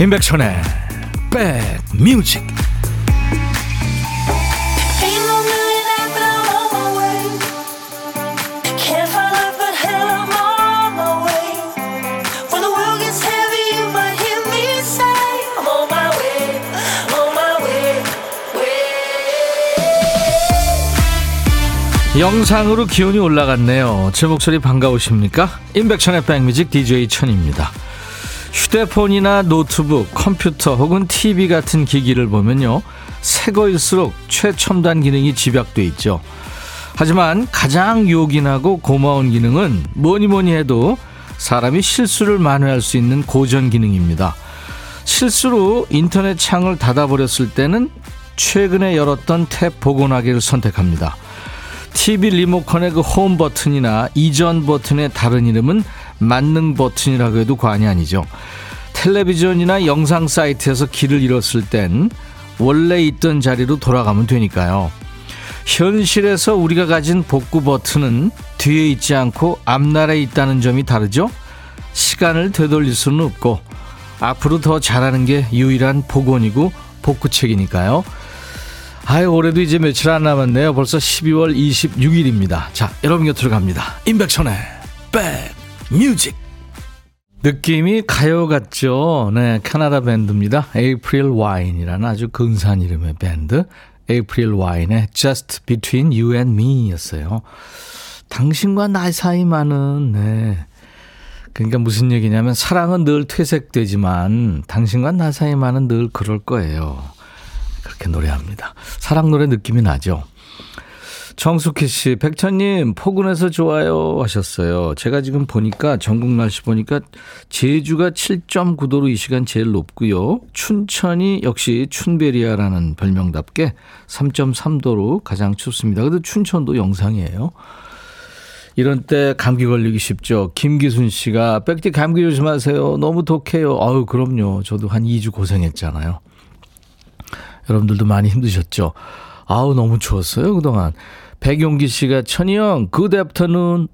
임백천의 백뮤직 영상으로 기온이 올라갔네요. 제 목소리 반가우십니까? 임백천의 백뮤직 DJ 천입니다. 휴대폰이나 노트북, 컴퓨터 혹은 TV 같은 기기를 보면요. 새 거일수록 최첨단 기능이 집약돼 있죠. 하지만 가장 요긴하고 고마운 기능은 뭐니 뭐니 해도 사람이 실수를 만회할 수 있는 고전 기능입니다. 실수로 인터넷 창을 닫아버렸을 때는 최근에 열었던 탭 복원하기를 선택합니다. TV 리모컨의 그 홈 버튼이나 이전 버튼의 다른 이름은 만능 버튼이라고 해도 과언이 아니죠. 텔레비전이나 영상 사이트에서 길을 잃었을 땐 원래 있던 자리로 돌아가면 되니까요. 현실에서 우리가 가진 복구 버튼은 뒤에 있지 않고 앞날에 있다는 점이 다르죠? 시간을 되돌릴 수는 없고 앞으로 더 잘하는 게 유일한 복원이고 복구책이니까요. 아유, 올해도 이제 며칠 안 남았네요. 벌써 12월 26일입니다. 자, 여러분 곁으로 갑니다. 임백천의 백 뮤직. 느낌이 가요 같죠? 네, 캐나다 밴드입니다. April Wine이라는 아주 근사한 이름의 밴드. April Wine의 Just Between You and Me 였어요. 당신과 나 사이만은, 네. 그러니까 무슨 얘기냐면, 사랑은 늘 퇴색되지만, 당신과 나 사이만은 늘 그럴 거예요. 그렇게 노래합니다. 사랑 노래 느낌이 나죠? 정숙희 씨, 백천님, 포근해서 좋아요 하셨어요. 제가 지금 보니까, 전국 날씨 보니까, 제주가 7.9도로 이 시간 제일 높고요. 춘천이 역시 춘베리아라는 별명답게 3.3도로 가장 춥습니다. 그래도 춘천도 영상이에요. 이런 때 감기 걸리기 쉽죠. 김기순 씨가, 백디 감기 조심하세요. 너무 독해요. 아유, 그럼요. 저도 한 2주 고생했잖아요. 여러분들도 많이 힘드셨죠? 아우, 너무 추웠어요, 그동안. 백용기 씨가 천이 형, 그 대부터는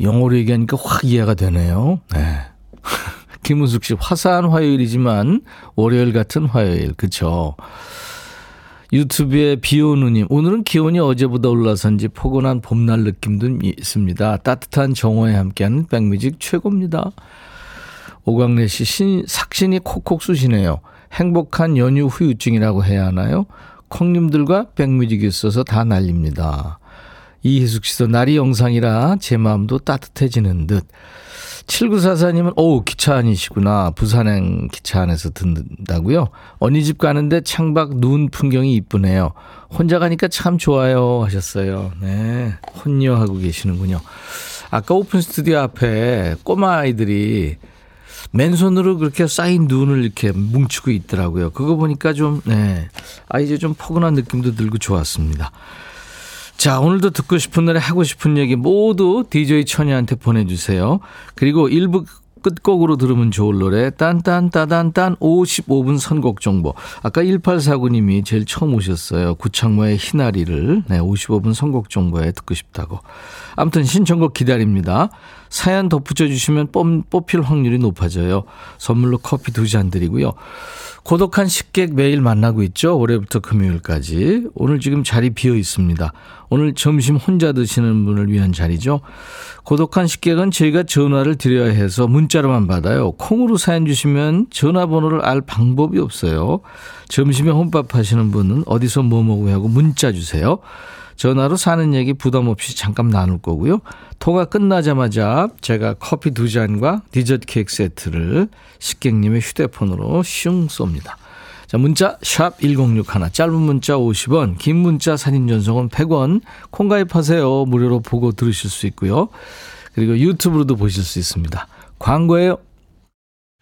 영어로 얘기하니까 확 이해가 되네요. 네. 김은숙 씨, 화사한 화요일이지만 월요일 같은 화요일, 그쵸? 유튜브에 비오누님, 오늘은 기온이 어제보다 올라서인지 포근한 봄날 느낌도 있습니다. 따뜻한 정오에 함께하는 백뮤직 최고입니다. 오광래 씨, 신, 삭신이 콕콕 쑤시네요. 행복한 연휴 후유증이라고 해야 하나요? 콩님들과 백뮤직이 있어서 다 날립니다. 이희숙 씨도 날이 영상이라 제 마음도 따뜻해지는 듯. 7944님은, 오, 기차 안이시구나. 부산행 기차 안에서 듣는다고요? 언니 집 가는데 창밖 눈 풍경이 이쁘네요. 혼자 가니까 참 좋아요. 하셨어요. 네. 혼녀하고 계시는군요. 아까 오픈 스튜디오 앞에 꼬마 아이들이 맨손으로 그렇게 쌓인 눈을 이렇게 뭉치고 있더라고요. 그거 보니까 좀, 네. 아, 이제 좀 포근한 느낌도 들고 좋았습니다. 자, 오늘도 듣고 싶은 노래 하고 싶은 얘기 모두 DJ 천이한테 보내주세요. 그리고 일부 끝곡으로 들으면 좋을 노래 딴딴따단딴 55분 선곡 정보. 아까 1849님이 제일 처음 오셨어요. 구창모의 희나리를 네, 55분 선곡 정보에 듣고 싶다고. 아무튼 신청곡 기다립니다. 사연 덧붙여 주시면 뽑힐 확률이 높아져요. 선물로 커피 두 잔 드리고요. 고독한 식객 매일 만나고 있죠. 올해부터 금요일까지. 오늘 지금 자리 비어 있습니다. 오늘 점심 혼자 드시는 분을 위한 자리죠. 고독한 식객은 저희가 전화를 드려야 해서 문자로만 받아요. 콩으로 사연 주시면 전화번호를 알 방법이 없어요. 점심에 혼밥 하시는 분은 어디서 뭐 먹고 하고 문자 주세요. 전화로 사는 얘기 부담 없이 잠깐 나눌 거고요. 통화 끝나자마자 제가 커피 두 잔과 디저트 케이크 세트를 식객님의 휴대폰으로 슝 쏩니다. 자, 문자 샵 1061, 짧은 문자 50원, 긴 문자 사진 전송은 100원, 콩 가입하세요. 무료로 보고 들으실 수 있고요. 그리고 유튜브로도 보실 수 있습니다. 광고예요.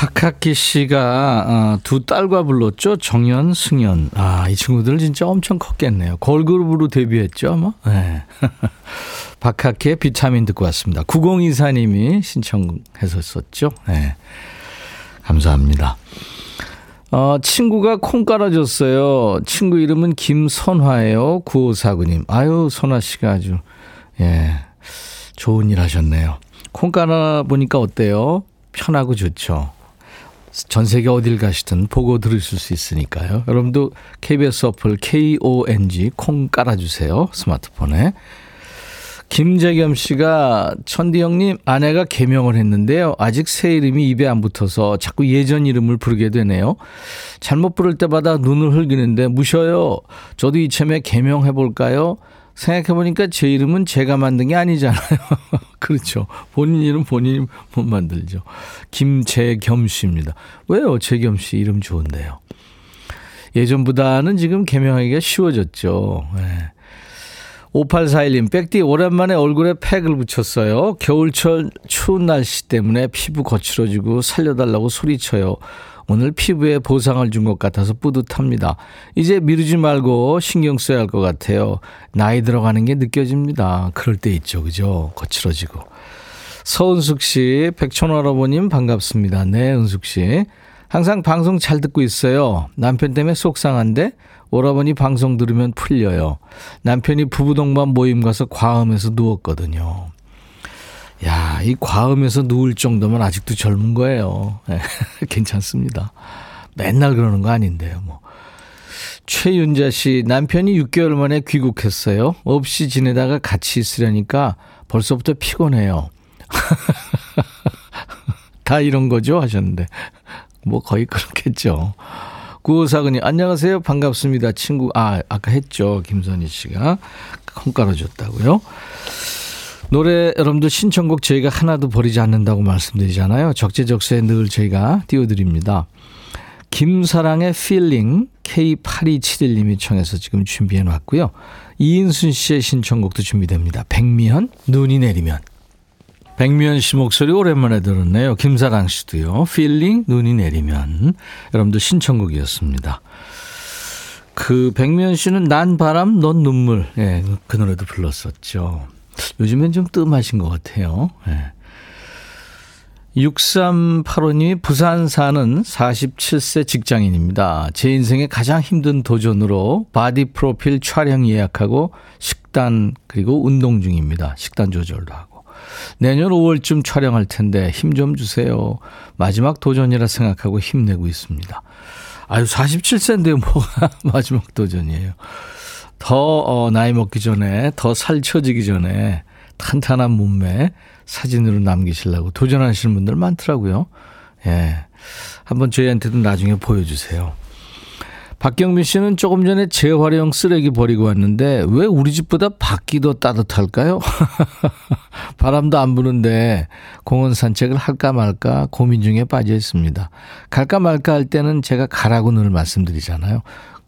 박학기 씨가 어, 두 딸과 불렀죠. 정연, 승연. 아, 이 친구들 진짜 엄청 컸겠네요. 걸그룹으로 데뷔했죠, 아마. 네. 박학기의 비타민 듣고 왔습니다. 9024님이 신청했었죠. 네. 감사합니다. 어, 친구가 콩 깔아줬어요. 친구 이름은 김선화예요. 9549님. 아유, 선화 씨가 아주, 예, 좋은 일 하셨네요. 콩 깔아보니까 어때요? 편하고 좋죠. 전 세계 어딜 가시든 보고 들으실 수 있으니까요. 여러분도 KBS 어플 KONG 콩 깔아주세요. 스마트폰에. 김재겸 씨가 천디 형님 아내가 개명을 했는데요. 아직 새 이름이 입에 안 붙어서 자꾸 예전 이름을 부르게 되네요. 잘못 부를 때마다 눈을 흘기는데 무셔요. 저도 이참에 개명해 볼까요? 생각해보니까 제 이름은 제가 만든 게 아니잖아요. 그렇죠. 본인 이름 본인이 못 만들죠. 김재겸 씨입니다. 왜요? 재겸 씨 이름 좋은데요. 예전보다는 지금 개명하기가 쉬워졌죠. 네. 5841님, 백디 오랜만에 얼굴에 팩을 붙였어요. 겨울철 추운 날씨 때문에 피부 거칠어지고 살려달라고 소리쳐요. 오늘 피부에 보상을 준 것 같아서 뿌듯합니다. 이제 미루지 말고 신경 써야 할 것 같아요. 나이 들어가는 게 느껴집니다. 그럴 때 있죠. 그죠? 거칠어지고. 서은숙 씨, 백촌 할아버님 반갑습니다. 네, 은숙 씨. 항상 방송 잘 듣고 있어요. 남편 때문에 속상한데 오라버니 방송 들으면 풀려요. 남편이 부부동반 모임 가서 과음해서 누웠거든요. 야, 이 과음에서 누울 정도면 아직도 젊은 거예요. 네, 괜찮습니다. 맨날 그러는 거 아닌데요, 뭐. 최윤자 씨, 남편이 6개월 만에 귀국했어요. 없이 지내다가 같이 있으려니까 벌써부터 피곤해요. 다 이런 거죠? 하셨는데. 뭐 거의 그렇겠죠. 구호사근이 안녕하세요. 반갑습니다. 친구. 아, 아까 했죠. 김선희 씨가. 콩 깔아줬다고요. 노래 여러분들 신청곡 저희가 하나도 버리지 않는다고 말씀드리잖아요. 적재적소에 늘 저희가 띄워드립니다. 김사랑의 Feeling K8271님이 청해서 지금 준비해 놨고요. 이인순 씨의 신청곡도 준비됩니다. 백미현 눈이 내리면 백미현 씨 목소리 오랜만에 들었네요. 김사랑 씨도요. Feeling 눈이 내리면 여러분들 신청곡이었습니다. 그 백미현 씨는 난 바람 넌 눈물 예, 그 노래도 불렀었죠. 요즘엔 좀 뜸하신 것 같아요. 네. 6385님이 부산 사는 47세 직장인입니다. 제 인생의 가장 힘든 도전으로 바디 프로필 촬영 예약하고 식단 그리고 운동 중입니다. 식단 조절도 하고. 내년 5월쯤 촬영할 텐데 힘 좀 주세요. 마지막 도전이라 생각하고 힘내고 있습니다. 아유, 47세인데 뭐가 마지막 도전이에요. 더 어, 나이 먹기 전에 더 살쪄지기 전에 탄탄한 몸매 사진으로 남기시려고 도전하시는 분들 많더라고요. 예. 한번 저희한테도 나중에 보여주세요. 박경민 씨는 조금 전에 재활용 쓰레기 버리고 왔는데 왜 우리 집보다 밖이 더 따뜻할까요? 바람도 안 부는데 공원 산책을 할까 말까 고민 중에 빠져 있습니다. 갈까 말까 할 때는 제가 가라고 늘 말씀드리잖아요.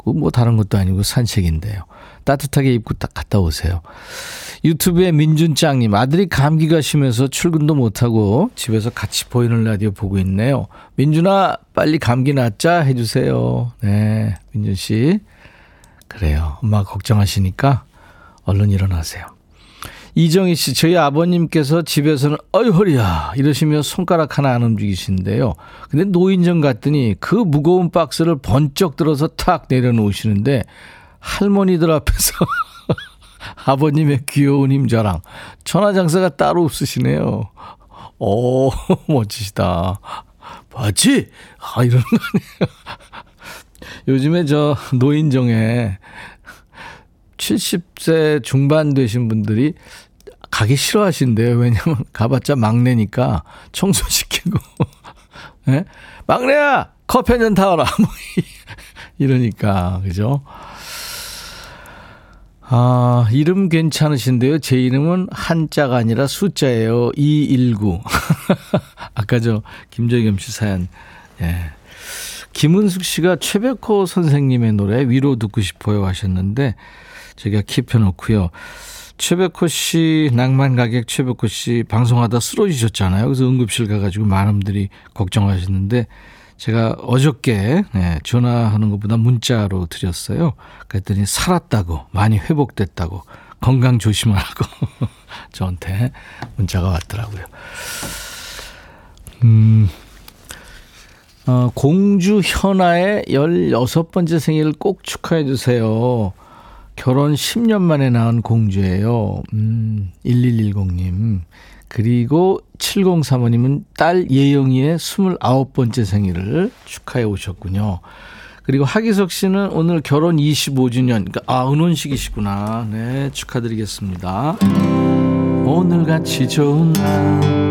뭐 다른 것도 아니고 산책인데요. 따뜻하게 입고 딱 갔다 오세요. 유튜브에 민준짱님, 아들이 감기가 심해서 출근도 못하고 집에서 같이 보이는 라디오 보고 있네요. 민준아, 빨리 감기 낫자 해주세요. 네, 민준씨. 그래요. 엄마 걱정하시니까 얼른 일어나세요. 이정희 씨, 저희 아버님께서 집에서는 어이 허리야 이러시며 손가락 하나 안 움직이시는데요. 근데 노인정 갔더니 그 무거운 박스를 번쩍 들어서 탁 내려놓으시는데 할머니들 앞에서 아버님의 귀여운 힘자랑 천하장사가 따로 없으시네요. 오 멋지시다. 맞지? 아 이러는 거 아니에요. 요즘에 저 노인정에 70세 중반 되신 분들이 가기 싫어하신대요. 왜냐면 가봤자 막내니까 청소시키고. 네? 막내야! 커피 한 잔 타와라. 뭐 이러니까, 그죠? 아, 이름 괜찮으신데요. 제 이름은 한자가 아니라 숫자예요. 219. 아까 저 김재겸 씨 사연. 예. 김은숙 씨가 최백호 선생님의 노래 위로 듣고 싶어요 하셨는데 제가 킵해놓고요. 최백호 씨, 낭만 가객 최백호 씨 방송하다 쓰러지셨잖아요. 그래서 응급실 가가지고 많은 분들이 걱정하셨는데 제가 어저께 네, 전화하는 것보다 문자로 드렸어요. 그랬더니 살았다고, 많이 회복됐다고, 건강 조심하라고 저한테 문자가 왔더라고요. 음, 어, 공주 현아의 16번째 생일을 꼭 축하해 주세요. 결혼 10년 만에 낳은 공주예요. 음, 1110님. 그리고 7035님은 딸 예영이의 29번째 생일을 축하해 오셨군요. 그리고 하기석 씨는 오늘 결혼 25주년, 그러니까 아, 은혼식이시구나. 네, 축하드리겠습니다. 오늘 같이 좋은 날,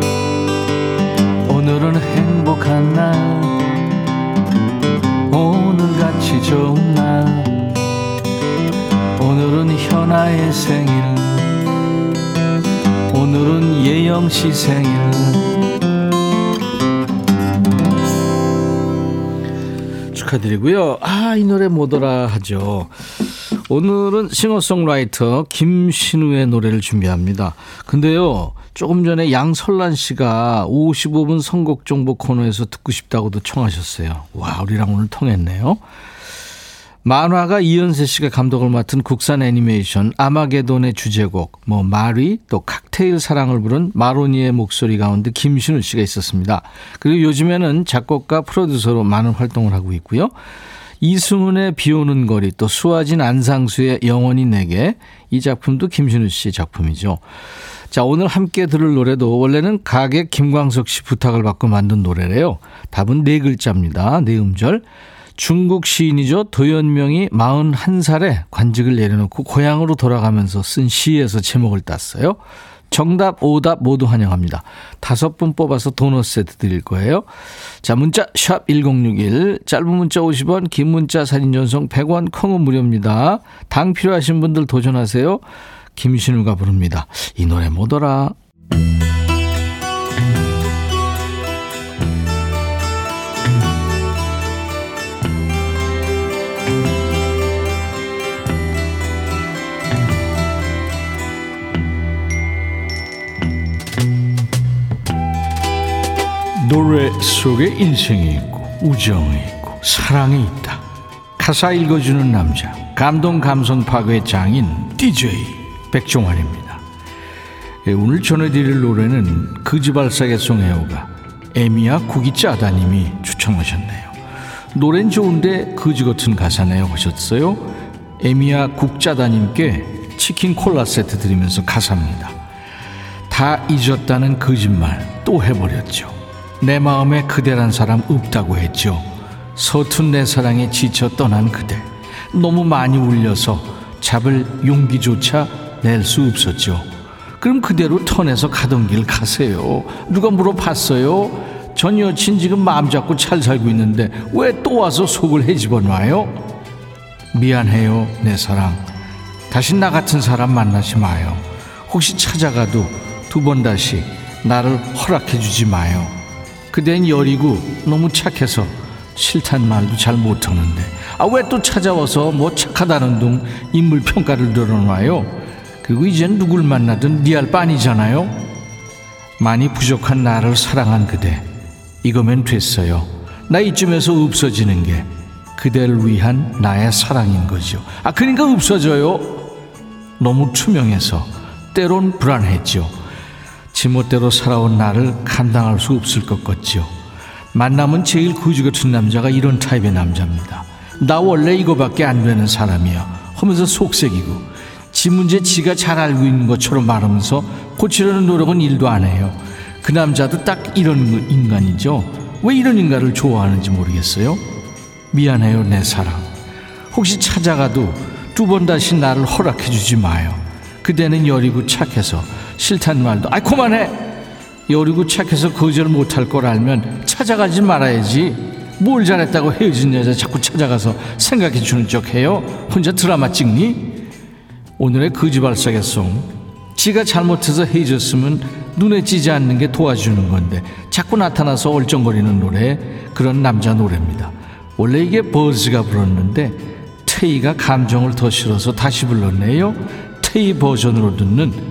오늘은 행복한 날, 오늘 같이 좋은 날, 오늘은 현아의 생일 오늘은 예영 씨 생일 축하드리고요. 아, 이 노래 뭐더라 하죠. 오늘은 싱어송라이터 김신우의 노래를 준비합니다. 근데요, 조금 전에 양설란 씨가 55분 선곡 정보 코너에서 듣고 싶다고도 청하셨어요. 와, 우리랑 오늘 통했네요. 만화가 이연세 씨가 감독을 맡은 국산 애니메이션 아마게돈의 주제곡 뭐 마리 또 칵테일 사랑을 부른 마로니의 목소리 가운데 김신우 씨가 있었습니다. 그리고 요즘에는 작곡가 프로듀서로 많은 활동을 하고 있고요. 이승훈의 비 오는 거리 또 수아진 안상수의 영원히 내게 이 작품도 김신우 씨 작품이죠. 자, 오늘 함께 들을 노래도 원래는 가객 김광석 씨 부탁을 받고 만든 노래래요. 답은 네 글자입니다. 네 음절. 중국 시인이죠. 도연명이 41살에 관직을 내려놓고 고향으로 돌아가면서 쓴 시에서 제목을 땄어요. 정답, 오답 모두 환영합니다. 다섯 분 뽑아서 도넛 세트 드릴 거예요. 자, 문자 샵 1061, 짧은 문자 50원, 긴 문자 사진 전송 100원, 콩은 무료입니다. 당 필요하신 분들 도전하세요. 김신우가 부릅니다. 이 노래 뭐더라? 속에 인생이 있고 우정이 있고 사랑이 있다. 가사 읽어주는 남자 감동 감성 파괴 장인 DJ 백종환입니다. 예, 오늘 전해드릴 노래는 그지발사계 송혜호가 에미야 국이 짜다님이 추천하셨네요. 노래는 좋은데 그지 같은 가사네요 하셨어요. 에미야 국짜다님께 치킨 콜라 세트 드리면서 가사입니다. 다 잊었다는 거짓말 또 해버렸죠. 내 마음에 그대란 사람 없다고 했죠. 서툰 내 사랑에 지쳐 떠난 그대. 너무 많이 울려서 잡을 용기조차 낼 수 없었죠. 그럼 그대로 턴에서 가던 길 가세요. 누가 물어봤어요? 전 여친 지금 마음 잡고 잘 살고 있는데 왜 또 와서 속을 헤집어 놔요? 미안해요, 내 사랑. 다시 나 같은 사람 만나지 마요. 혹시 찾아가도 두 번 다시 나를 허락해 주지 마요. 그댄 여리고 너무 착해서 싫단 말도 잘 못하는데. 아 왜 또 찾아와서 뭐 착하다는 둥 인물 평가를 늘어놔요? 그리고 이젠 누굴 만나든 니할 빤이잖아요. 많이 부족한 나를 사랑한 그대. 이거면 됐어요. 나 이쯤에서 없어지는 게 그대를 위한 나의 사랑인 거죠. 아 그러니까 없어져요. 너무 투명해서 때론 불안했죠 지멋대로 살아온 나를 감당할 수 없을 것 같지요. 만나면 제일 거지 같은 남자가 이런 타입의 남자입니다. 나 원래 이거밖에 안 되는 사람이야. 하면서 속색이고 지 문제 지가 잘 알고 있는 것처럼 말하면서 고치려는 노력은 일도 안 해요. 그 남자도 딱 이런 인간이죠. 왜 이런 인간을 좋아하는지 모르겠어요. 미안해요, 내 사랑. 혹시 찾아가도 두 번 다시 나를 허락해 주지 마요. 그대는 여리고 착해서 싫다는 말도. 아이 그만해. 여리고 착해서 거절 못할 걸 알면 찾아가지 말아야지. 뭘 잘했다고 헤어진 여자 자꾸 찾아가서 생각해 주는 척 해요? 혼자 드라마 찍니? 오늘의 거지발사겠송. 지가 잘못해서 헤어졌으면 눈에 찌지 않는 게 도와주는 건데 자꾸 나타나서 얼쩡거리는 노래 그런 남자 노래입니다. 원래 이게 버즈가 불렀는데 테이가 감정을 더 실어서 다시 불렀네요. K 버전으로 듣는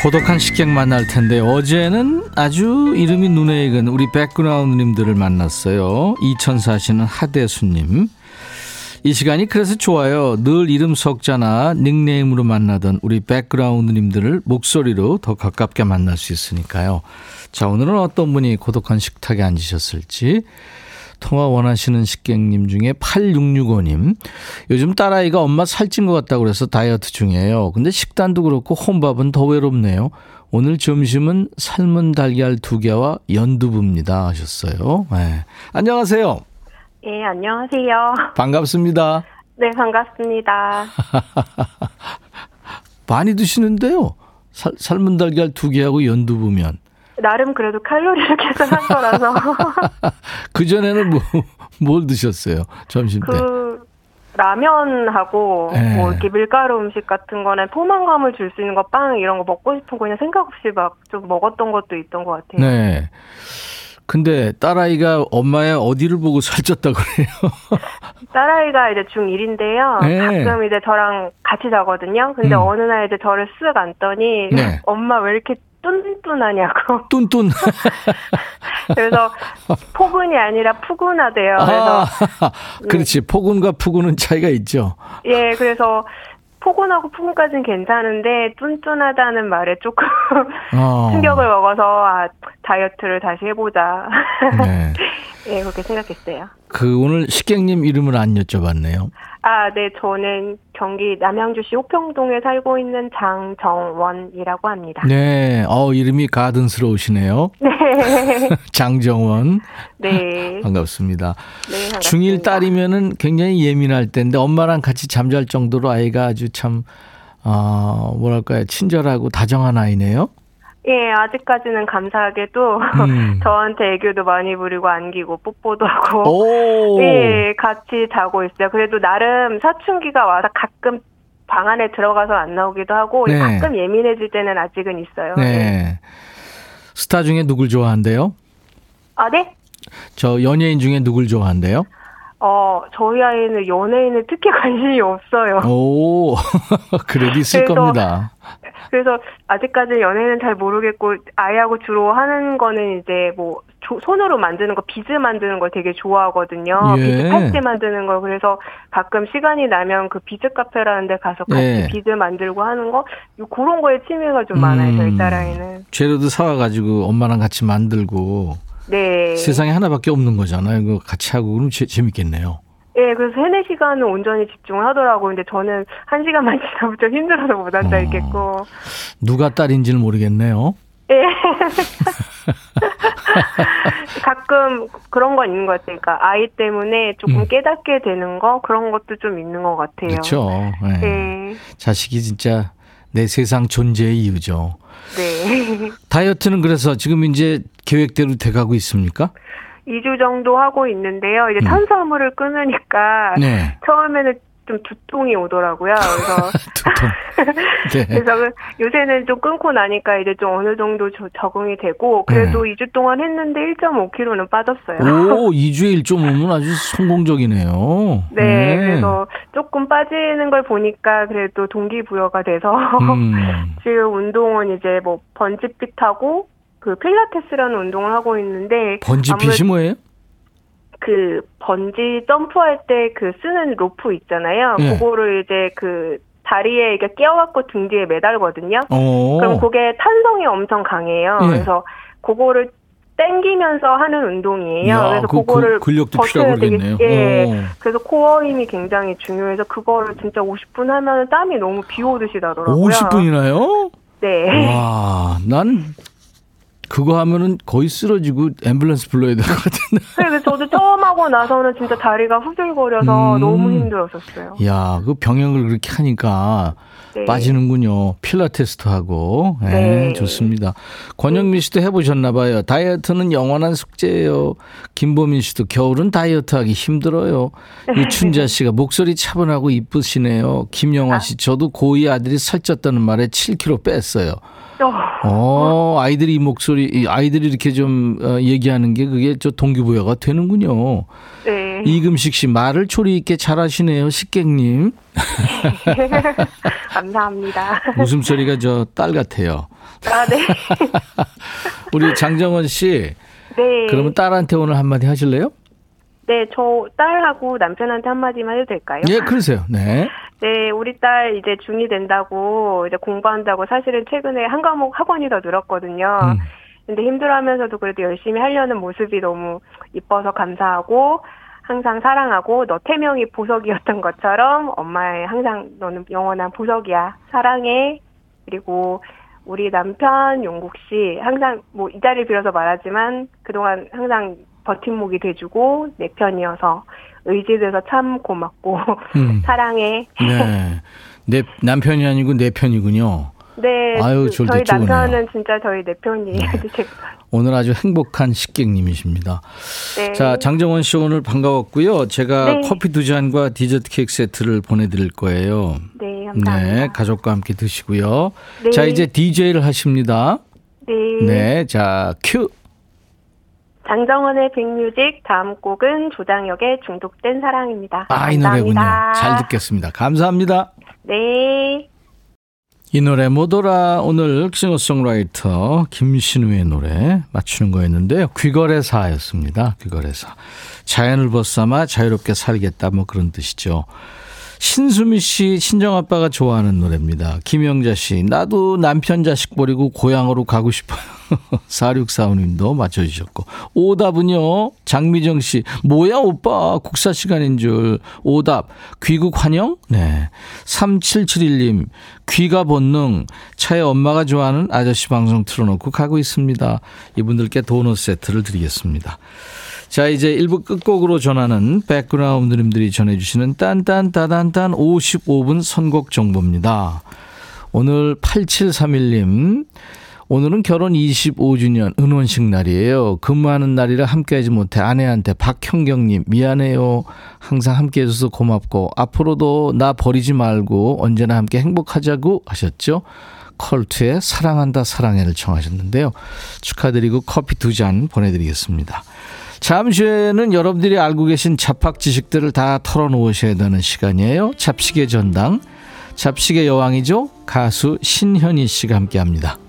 고독한 식객 만날 텐데 어제는 아주 이름이 눈에 익은 우리 백그라운드님들을 만났어요. 이천 사시는 하대수님. 이 시간이 그래서 좋아요. 늘 이름 석자나 닉네임으로 만나던 우리 백그라운드님들을 목소리로 더 가깝게 만날 수 있으니까요. 자, 오늘은 어떤 분이 고독한 식탁에 앉으셨을지. 통화 원하시는 식객님 중에 8665님. 요즘 딸아이가 엄마 살찐 것 같다고 그래서 다이어트 중이에요. 근데 식단도 그렇고 혼밥은 더 외롭네요. 오늘 점심은 삶은 달걀 두 개와 연두부입니다. 하셨어요. 네. 안녕하세요. 예, 안녕하세요. 반갑습니다. 네, 반갑습니다. 많이 드시는데요. 살, 삶은 달걀 두 개하고 연두부면. 나름 그래도 칼로리를 계산한 거라서. 그 전에는 뭐, 뭘 드셨어요? 점심 때? 그, 라면하고, 네. 뭐, 이렇게 밀가루 음식 같은 거는 포만감을 줄 수 있는 거, 빵, 이런 거 먹고 싶은 거 그냥 생각 없이 막 좀 먹었던 것도 있던 것 같아요. 네. 근데 딸아이가 엄마의 어디를 보고 살쪘다 그래요? 딸아이가 이제 중1인데요. 네. 가끔 이제 저랑 같이 자거든요. 근데 음. 어느 날 이제 저를 쓱 안더니, 네. 엄마 왜 이렇게 뚠뚠하냐고. 뚠뚠. 그래서 포근이 아니라 푸근하대요. 그래서 아, 그렇지. 폭운과 푸근은 차이가 있죠. 예, 그래서 포근하고 푸근까지는 괜찮은데 뚠뚠하다는 말에 조금 어. 충격을 먹어서 아 다이어트를 다시 해보자. 네. 예, 그렇게 생각했어요. 그 오늘 식객님 이름을 안 여쭤봤네요. 아, 네, 저는 경기 남양주시 호평동에 살고 있는 장정원이라고 합니다. 네. 어, 이름이 가든스러우시네요. 네, 장정원. 네, 반갑습니다. 네, 반갑습니다. 중일 딸이면은 굉장히 예민할 때인데 엄마랑 같이 잠잘 정도로 아이가 아주 참, 어, 뭐랄까요. 친절하고 다정한 아이네요. 예, 아직까지는 감사하게도 음. 저한테 애교도 많이 부리고 안기고 뽀뽀도 하고 오. 예, 같이 자고 있어요. 그래도 나름 사춘기가 와서 가끔 방 안에 들어가서 안 나오기도 하고 네. 가끔 예민해질 때는 아직은 있어요. 예. 네. 스타 중에 누굴 좋아한대요? 아, 네? 저 연예인 중에 누굴 좋아한대요? 어, 저희 아이는 연예인에 특히 관심이 없어요. 오, 그래도 있을 겁니다. 그래서 아직까지 연예인은 잘 모르겠고 아이하고 주로 하는 거는 이제 뭐 조- 손으로 만드는 거 비즈 만드는 걸 되게 좋아하거든요. 예. 비즈 팔찌 만드는 거 그래서 가끔 시간이 나면 그 비즈 카페라는 데 가서 같이 예. 비즈 만들고 하는 거 요- 그런 거에 취미가 좀 많아요. 저희 음. 딸아이는. 재료도 사와가지고 엄마랑 같이 만들고 네. 세상에 하나밖에 없는 거잖아요. 이거 같이 하고 그럼 재, 재밌겠네요. 예, 그래서 세네 시간은 온전히 집중을 하더라고요. 근데 저는 한 시간만 지나면 좀 힘들어서 못 앉아 어. 있겠고. 누가 딸인지는 모르겠네요. 예. 가끔 그런 건 있는 것 같아요. 그러니까 아이 때문에 조금 음. 깨닫게 되는 거 그런 것도 좀 있는 것 같아요. 그렇죠. 네. 네. 자식이 진짜 내 세상 존재의 이유죠. 네. 다이어트는 그래서 지금 이제 계획대로 돼가고 있습니까? 2주 정도 하고 있는데요. 이제 음. 탄수화물을 끊으니까 네. 처음에는 좀 두통이 오더라고요. 그래서 두통. 네. 그래서 그 요새는 좀 끊고 나니까 이제 좀 어느 정도 저- 적응이 되고 그래도 2주 동안 했는데 1.5kg는 빠졌어요. 오, 2주에 1.5면 아주 성공적이네요. 네, 그래서 조금 빠지는 걸 보니까 그래도 동기부여가 돼서 음. 지금 운동은 이제 뭐 번지핏 하고 그 필라테스라는 운동을 하고 있는데 번지핏이 뭐예요? 그 번지 점프할 때 그 쓰는 로프 있잖아요. 네. 그거를 이제 그 다리에 이게 끼워갖고 등 뒤에 매달거든요. 어. 그럼 그게 탄성이 엄청 강해요. 예. 그래서 그거를 땡기면서 하는 운동이에요. 야, 그래서 그, 그거를 그 근력도 필요하고 그러겠네요. 되겠- 예. 오. 그래서 코어 힘이 굉장히 중요해서 그거를 진짜 50분 하면 땀이 너무 비 오듯이 나더라고요. 50분이나요? 네. 와, 난 그거 하면은 거의 쓰러지고 앰뷸런스 불러야 될 것 같은데. 그래서 저도 처음 하고 나서는 진짜 다리가 후들거려서 음. 너무 힘들었었어요. 야, 그 병역을 그렇게 하니까 네. 빠지는군요. 필라테스트 하고. 네, 네. 좋습니다. 권영민 씨도 해보셨나 봐요. 다이어트는 영원한 숙제예요. 김보민 씨도 겨울은 다이어트 하기 힘들어요. 유춘자 씨가 목소리 차분하고 이쁘시네요. 김영화 씨, 저도 고2 아들이 살쪘다는 말에 7kg 뺐어요. 어, 아이들이 이 목소리, 아이들이 이렇게 좀 어, 얘기하는 게 그게 저 동기부여가 되는군요. 네. 이금식 씨, 말을 초리 있게 잘하시네요, 식객님. 감사합니다. 웃음소리가 저 딸 같아요. 아, 네. 우리 장정원 씨. 네. 그러면 딸한테 오늘 한마디 하실래요? 네, 저 딸하고 남편한테 한마디만 해도 될까요? 예, 그러세요. 네. 네, 우리 딸 이제 중2 된다고 이제 공부한다고 사실은 최근에 한 과목 학원이 더 늘었거든요. 음. 근데 힘들어하면서도 그래도 열심히 하려는 모습이 너무 이뻐서 감사하고 항상 사랑하고 너 태명이 보석이었던 것처럼 엄마의 항상 너는 영원한 보석이야 사랑해 그리고 우리 남편 용국 씨 항상 뭐 이 자리를 빌어서 말하지만 그동안 항상 버팀목이 돼주고 내 편이어서 의지돼서 참 고맙고 음. 사랑해. 네. 내 남편이 아니고 내 편이군요. 네. 아유, 그, 저희 남편은 진짜 저희 내 편이에요. 네. 오늘 아주 행복한 식객님이십니다. 네. 자, 장정원 씨 오늘 반가웠고요. 제가 네. 커피 두 잔과 디저트 케이크 세트를 보내드릴 거예요. 네, 감사합니다. 네, 가족과 함께 드시고요. 네. 자, 이제 DJ를 하십니다. 네. 네, 자, 큐. 장정원의 백뮤직 다음 곡은 조장혁의 중독된 사랑입니다. 아, 이 노래군요. 잘 듣겠습니다. 감사합니다. 네. 이 노래 뭐더라 오늘 싱어송라이터 김신우의 노래 맞추는 거였는데요. 귀걸의 사였습니다. 귀걸의 사. 자연을 벗삼아 자유롭게 살겠다 뭐 그런 뜻이죠. 신수미 씨 친정아빠가 좋아하는 노래입니다. 김영자 씨 나도 남편 자식 버리고 고향으로 가고 싶어요. 4645님도 맞춰주셨고. 오답은요 장미정 씨. 뭐야 오빠? 국사 시간인 줄. 오답. 귀국 환영? 네. 3771님. 귀가 본능. 차에 엄마가 좋아하는 아저씨 방송 틀어놓고 가고 있습니다. 이분들께 도넛 세트를 드리겠습니다. 자, 이제 1부 끝곡으로 전하는 백그라운드님들이 전해주시는 딴딴따단딴 55분 선곡 정보입니다. 오늘 8731님, 오늘은 결혼 25주년 은혼식 날이에요. 근무하는 날이라 함께하지 못해 아내한테 박형경님 미안해요. 항상 함께해줘서 고맙고 앞으로도 나 버리지 말고 언제나 함께 행복하자고 하셨죠. 컬트의 사랑한다 사랑해를 청하셨는데요. 축하드리고 커피 두 잔 보내드리겠습니다. 잠시 후에는 여러분들이 알고 계신 잡학 지식들을 다 털어놓으셔야 되는 시간이에요. 잡식의 전당. 잡식의 여왕이죠. 가수 신현희 씨가 함께 합니다.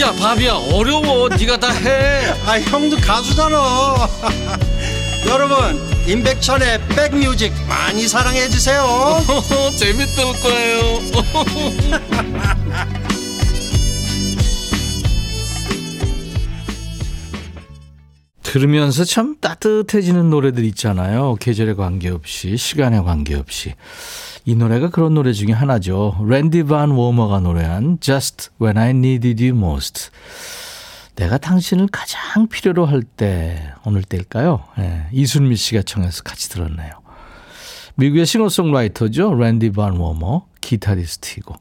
야 바비야. 어려워. 네가 다해 아 형도 가수잖아. 여러분 임백천의 백뮤직 많이 사랑해 주세요. 재밌을 거예요. 들으면서 참 따뜻해지는 노래들 있잖아요. 계절에 관계없이, 시간에 관계없이. 이 노래가 그런 노래 중에 하나죠. 랜디 반 워머가 노래한 Just When I Needed You Most. 내가 당신을 가장 필요로 할 때, 어느 때일까요? 네, 이순미 씨가 청해서 같이 들었네요. 미국의 싱어송라이터죠. 랜디 반 워머. 기타리스트이고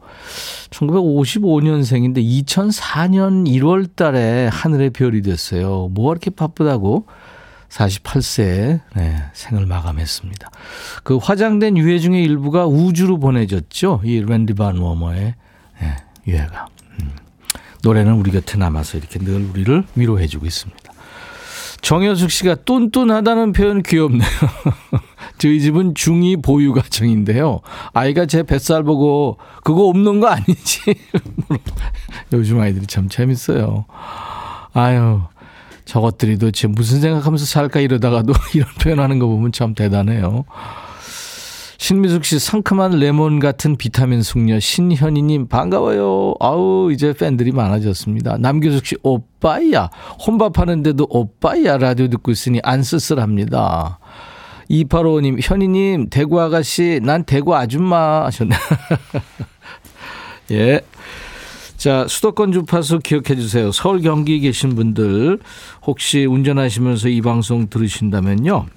1955년생인데 2004년 1월 달에 하늘의 별이 됐어요. 뭐가 이렇게 바쁘다고 48세에 네, 생을 마감했습니다. 그 화장된 유해 중의 일부가 우주로 보내졌죠. 이 랜디 반 워머의 네, 유해가. 음. 노래는 우리 곁에 남아서 이렇게 늘 우리를 위로해주고 있습니다. 정효숙 씨가 뚠뚠하다는 표현 귀엽네요. 저희 집은 중2 보유 가정인데요. 아이가 제 뱃살 보고 그거 없는 거 아니지? 요즘 아이들이 참 재밌어요. 아유, 저것들이 도대체 무슨 생각하면서 살까 이러다가도 이런 표현하는 거 보면 참 대단해요. 신미숙 씨 상큼한 레몬 같은 비타민 숙녀 신현희님 반가워요. 아우 이제 팬들이 많아졌습니다. 남규숙 씨 오빠야 혼밥하는데도 오빠야 라디오 듣고 있으니 안 쓸쓸합니다. 2855님 현희님 대구 아가씨 난 대구 아줌마 하셨네. 예. 자, 수도권 주파수 기억해 주세요. 서울 경기 계신 분들 혹시 운전하시면서 이 방송 들으신다면요.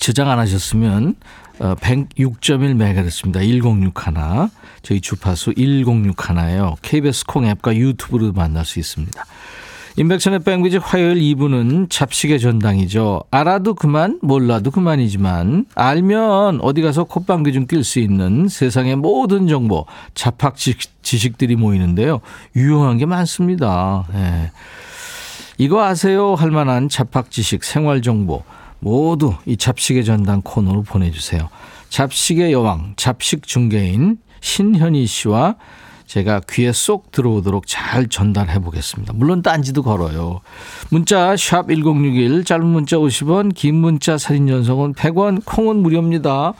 저장 안 하셨으면 106.1MHz입니다. 1061. 저희 주파수 1061예요. KBS 콩 앱과 유튜브로 만날 수 있습니다. 인백천의 뺑귀지 화요일 2부는 잡식의 전당이죠. 알아도 그만, 몰라도 그만이지만 알면 어디 가서 콧방귀 좀 낄 수 있는 세상의 모든 정보, 잡학 지식들이 모이는데요. 유용한 게 많습니다. 네. 이거 아세요? 할 만한 잡학 지식, 생활 정보 모두 이 잡식의 전당 코너로 보내주세요. 잡식의 여왕, 잡식 중개인 신현희 씨와 제가 귀에 쏙 들어오도록 잘 전달해 보겠습니다. 물론 딴지도 걸어요. 문자 샵 1061, 짧은 문자 50원, 긴 문자 사진 전송은 100원, 콩은 무료입니다.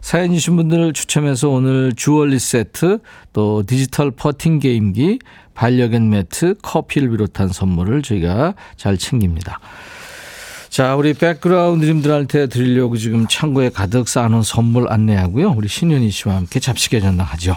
사연 주신 분들을 추첨해서 오늘 주얼리 세트, 또 디지털 퍼팅 게임기, 반려견 매트, 커피를 비롯한 선물을 저희가 잘 챙깁니다. 자, 우리 백그라운드님들한테 드리려고 지금 창고에 가득 쌓아놓은 선물 안내하고요. 우리 신현희 씨와 함께 잡식의 전당하죠.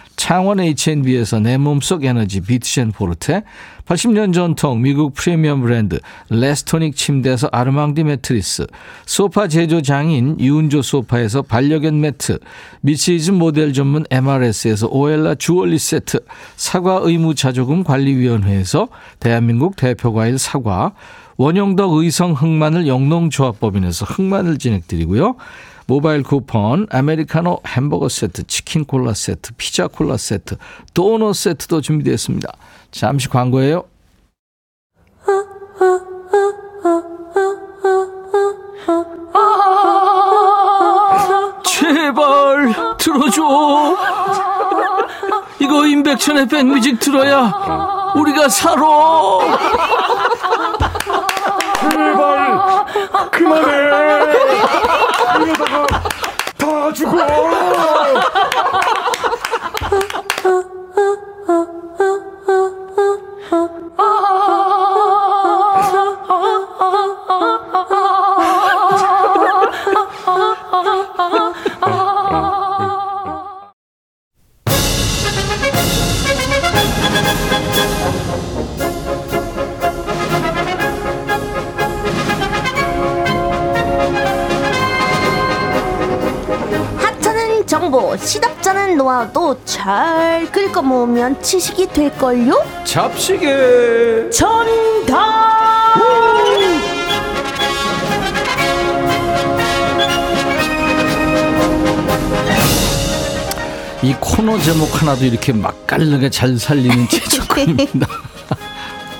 창원 H&B에서 내 몸속 에너지 비트젠 포르테, 80년 전통 미국 프리미엄 브랜드 레스토닉 침대에서 아르망디 매트리스, 소파 제조 장인 유운조 소파에서 반려견 매트, 미시즈 모델 전문 MRS에서 오엘라 주얼리 세트, 사과 의무 자조금 관리위원회에서 대한민국 대표 과일 사과, 원형덕 의성 흑마늘 영농조합법인에서 흑마늘 진행드리고요. 모바일 쿠폰, 아메리카노 햄버거 세트, 치킨 콜라 세트, 피자 콜라 세트, 도넛 세트도 준비되어 있습니다. 잠시 광고예요. 제발 들어줘. 이거 임백천의 백뮤직 들어야 우리가 살아. 제발 그만해. 이러다가 다 죽어. 정보, 시답잖은 노하우도 잘 긁어 모으면 지식이 될걸요? 잡식에 전당! 이 코너 제목 하나도 이렇게 맛깔나게 잘 살리는 제조건입니다.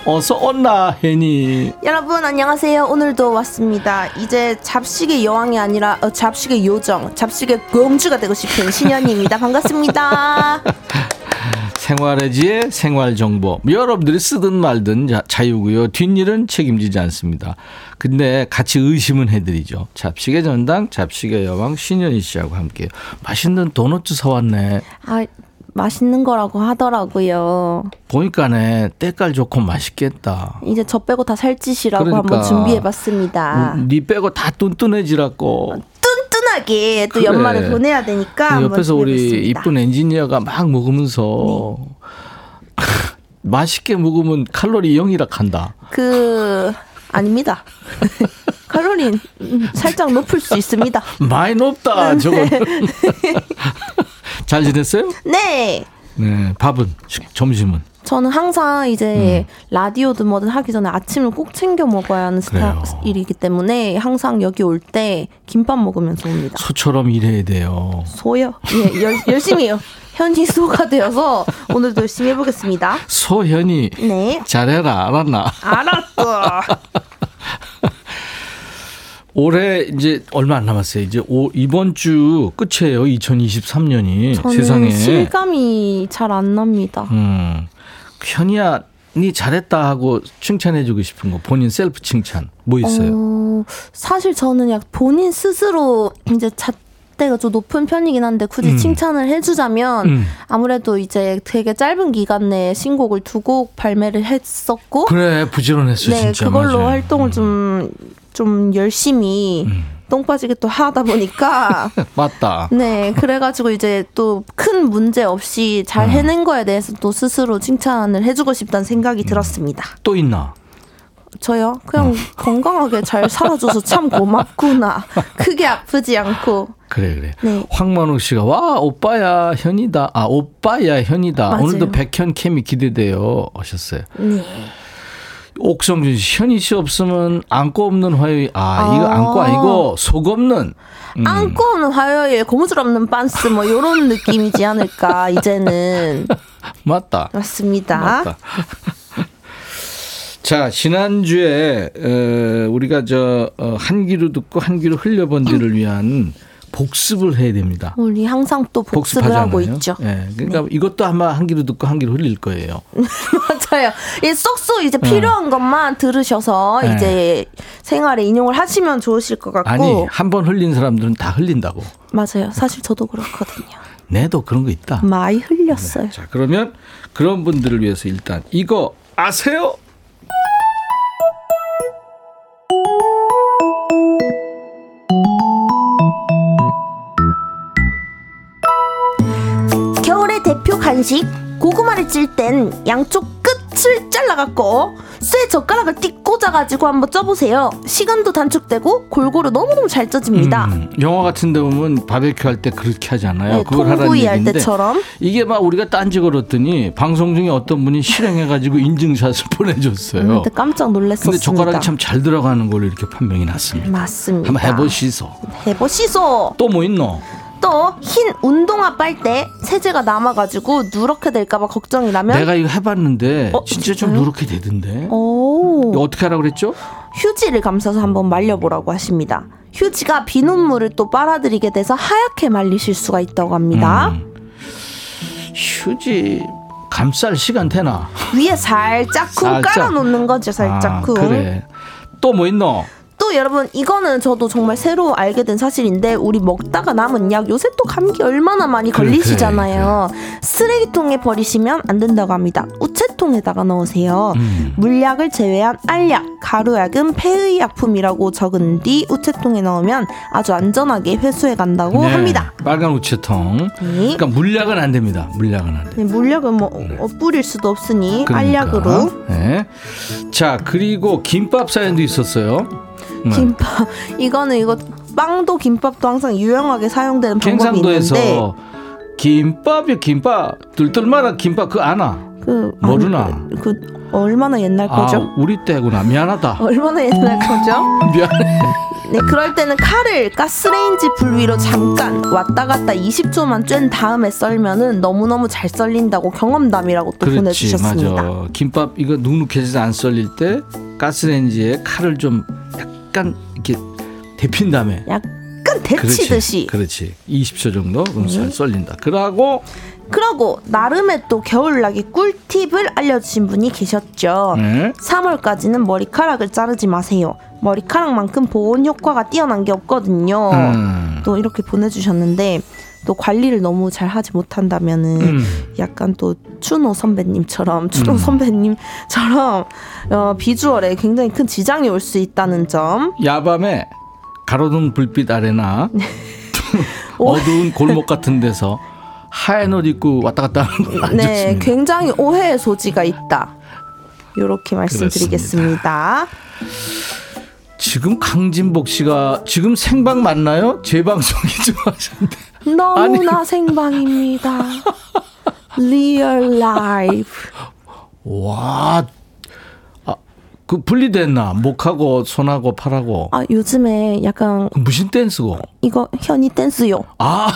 어서 온나 해니. 여러분 안녕하세요. 오늘도 왔습니다. 이제 잡식의 여왕이 아니라 어, 잡식의 요정, 잡식의 공주가 되고 싶은 신현입니다. 반갑습니다. 생활의 지혜, 생활 정보. 여러분들이 쓰든 말든 자, 자유고요. 뒷일은 책임지지 않습니다. 근데 같이 의심은 해드리죠. 잡식의 전당, 잡식의 여왕 신현희 씨하고 함께 맛있는 도넛 사왔네. 아 맛있는 거라고 하더라고요. 보니까네 때깔 좋고 맛있겠다. 이제 저 빼고 다 살찌시라고 그러니까. 한번 준비해봤습니다. 음, 니 빼고 다 뚠뚠해지라고. 뚠뚠하게 또 그래. 연말을 보내야 되니까 한번 옆에서 우리. 이쁜 엔지니어가 막 먹으면서 맛있게 먹으면 칼로리 0이라 한다. 그 아닙니다. 칼로리 음, 살짝 높을 수 있습니다. 많이 높다, 저건. 잘 지냈어요? 네. 네. 밥은? 식- 점심은? 저는 항상 이제 음. 라디오든 뭐든 하기 전에 아침을 꼭 챙겨 먹어야 하는. 스타일이기 때문에 항상 여기 올 때 김밥 먹으면서 옵니다. 소처럼 일해야 돼요. 소요? 예, 열, 열심히 해요. 현지 소가 되어서 오늘도 열심히 해보겠습니다. 소현이 네. 잘해라, 알았나? 알았어. 올해 이제 얼마 안 남았어요. 이제 오, 이번 주 끝이에요. 2023년이 저는 세상에. 실감이 잘 안 납니다. 음. 현이야, 니 잘했다 하고 칭찬해주고 싶은 거 본인 셀프 칭찬 뭐 있어요? 어, 사실 저는 약 본인 스스로 이제 잣대가 좀 높은 편이긴 한데 굳이 음. 칭찬을 해주자면 음. 아무래도 이제 되게 짧은 기간 내에 신곡을 두 곡 발매를 했었고 그래 부지런했어 네 진짜. 그걸로 맞아요. 활동을 좀 좀 열심히 음. 똥 빠지게 또 하다 보니까 맞다. 네 그래가지고 이제 또 큰 문제 없이 잘 음. 해낸 거에 대해서 또 스스로 칭찬을 해주고 싶다는 생각이 들었습니다. 또 있나? 저요? 그냥 건강하게 잘 살아줘서 참 고맙구나. 크게 아프지 않고. 그래 그래. 네. 황만욱 씨가 와 오빠야 현이다. 아 오빠야 현이다. 맞아요. 오늘도 백현 캠이 기대돼요. 하셨어요. 네. 옥성준 씨 현이 씨 없으면 안고 없는 화요일. 아 이거 아. 안고 아니고 속 없는. 음. 안고 오는 화요일 고무줄 없는 빤스 뭐 요런 느낌이지 않을까 이제는 맞다. 맞습니다. 맞다. 자 지난주에 어, 우리가 저 어, 한 귀로 듣고 한 귀로 흘려본 데를 위한 복습을 해야 됩니다. 우리 항상 또 복습을 복습하잖아요. 하고 있죠. 예, 그러니까 이것도 아마 한 귀로 듣고 한 귀로 흘릴 거예요. 맞아요. 이 쏙쏙 이제 필요한 것만 들으셔서 네. 이제 생활에 인용을 하시면 좋으실 것 같고 아니 한 번 흘린 사람들은 다 흘린다고. 맞아요. 사실 저도 그렇거든요. 내도 그런 거 있다. 많이 흘렸어요. 자 그러면 그런 분들을 위해서 일단 이거 아세요? 간식 고구마를 찔 땐 양쪽 끝을 잘라갖고 쇠 젓가락을 띡 꽂아가지고 한번 쪄보세요. 시간도 단축되고 골고루 너무너무 잘 쪄집니다. 음, 영화 같은 데 보면 바베큐 할 때 그렇게 하잖아요. 네, 그걸 하라는 통구이 할 얘기인데 때처럼. 이게 막 우리가 딴지 걸었더니 방송 중에 어떤 분이 실행해가지고 인증샷을 보내줬어요. 그때 깜짝 놀랐었습니다. 근데 젓가락이 참 잘 들어가는 걸로 이렇게 판명이 났습니다. 맞습니다. 한번 해보시소. 해보시소. 또 뭐 있노? 또흰 운동화 빨대 세제가 남아가지고 누렇게 될까봐 걱정이 나면 내가 이거 해봤는데 어, 진짜 좀 진짜요? 누렇게 되던데. 오 이거 어떻게 하라고 그랬죠? 휴지를 감싸서 한번 말려보라고 하십니다. 휴지가 비눗물을 또 빨아들이게 돼서 하얗게 말리실 수가 있다고 합니다. 음. 휴지 감쌀 시간 되나? 위에 살짝 쿵 살짝. 깔아놓는 거죠, 살짝 아, 쿵. 그래. 또 뭐 있노? 또 여러분 이거는 저도 정말 새로 알게 된 사실인데 우리 먹다가 남은 약 요새 또 감기 얼마나 많이 걸리시잖아요. 쓰레기통에 버리시면 안 된다고 합니다. 우체통에다가 넣으세요. 음. 물약을 제외한 알약, 가루약은 폐의약품이라고 적은 뒤 우체통에 넣으면 아주 안전하게 회수해 간다고 네, 합니다. 빨간 우체통. 네. 그러니까 물약은 안 됩니다. 물약은 안 돼. 네, 물약은 뭐 어, 뿌릴 수도 없으니 그러니까. 알약으로 네. 자 그리고 김밥 사연도 있었어요. 네. 김밥 이거는 이거 빵도 김밥도 항상 유용하게 사용되는 방법이 있는데 김밥이 김밥 들뜰만한 김밥 그거 아나? 그 모르나? 아니, 그, 그 얼마나 옛날 거죠? 아 우리 때구나 미안하다. 얼마나 옛날 거죠? 미안해. 네, 그럴 때는 칼을 가스레인지 불 위로 잠깐 왔다 갔다 20초만 쬐 다음에 썰면은 너무너무 잘 썰린다고 경험담이라고 또 그렇지 보내주셨습니다. 맞아. 김밥 이거 눅눅해져서 안 썰릴 때 가스레인지에 칼을 좀 약간 이렇게 데핀 다음에 약간 데치듯이. 그렇지. 20초 정도 그럼 네. 잘 썰린다. 그러고 그러고 나름의 또 겨울나기 꿀팁을 알려주신 분이 계셨죠. 네. 3월까지는 머리카락을 자르지 마세요. 머리카락만큼 보온 효과가 뛰어난 게 없거든요. 음. 또 이렇게 보내주셨는데 또 관리를 너무 잘 하지 못한다면은 음. 약간 또 추노 선배님처럼 추노 음. 선배님처럼 어, 비주얼에 굉장히 큰 지장이 올 수 있다는 점. 야밤에 가로등 불빛 아래나 네. 어두운 골목 같은 데서 하얀 옷 입고 왔다 갔다 하는 건안 네. 굉장히 오해의 소지가 있다. 이렇게 말씀드리겠습니다. 지금 강진복 씨가 지금 생방 맞나요? 재방송이 좀 하셨는데 너무나 생방입니다. real live. 와, 아, 그 분리됐나? 목하고 손하고 팔하고 아 요즘에 약간 그 무슨 댄스고? 이거 현이 댄스요. 아,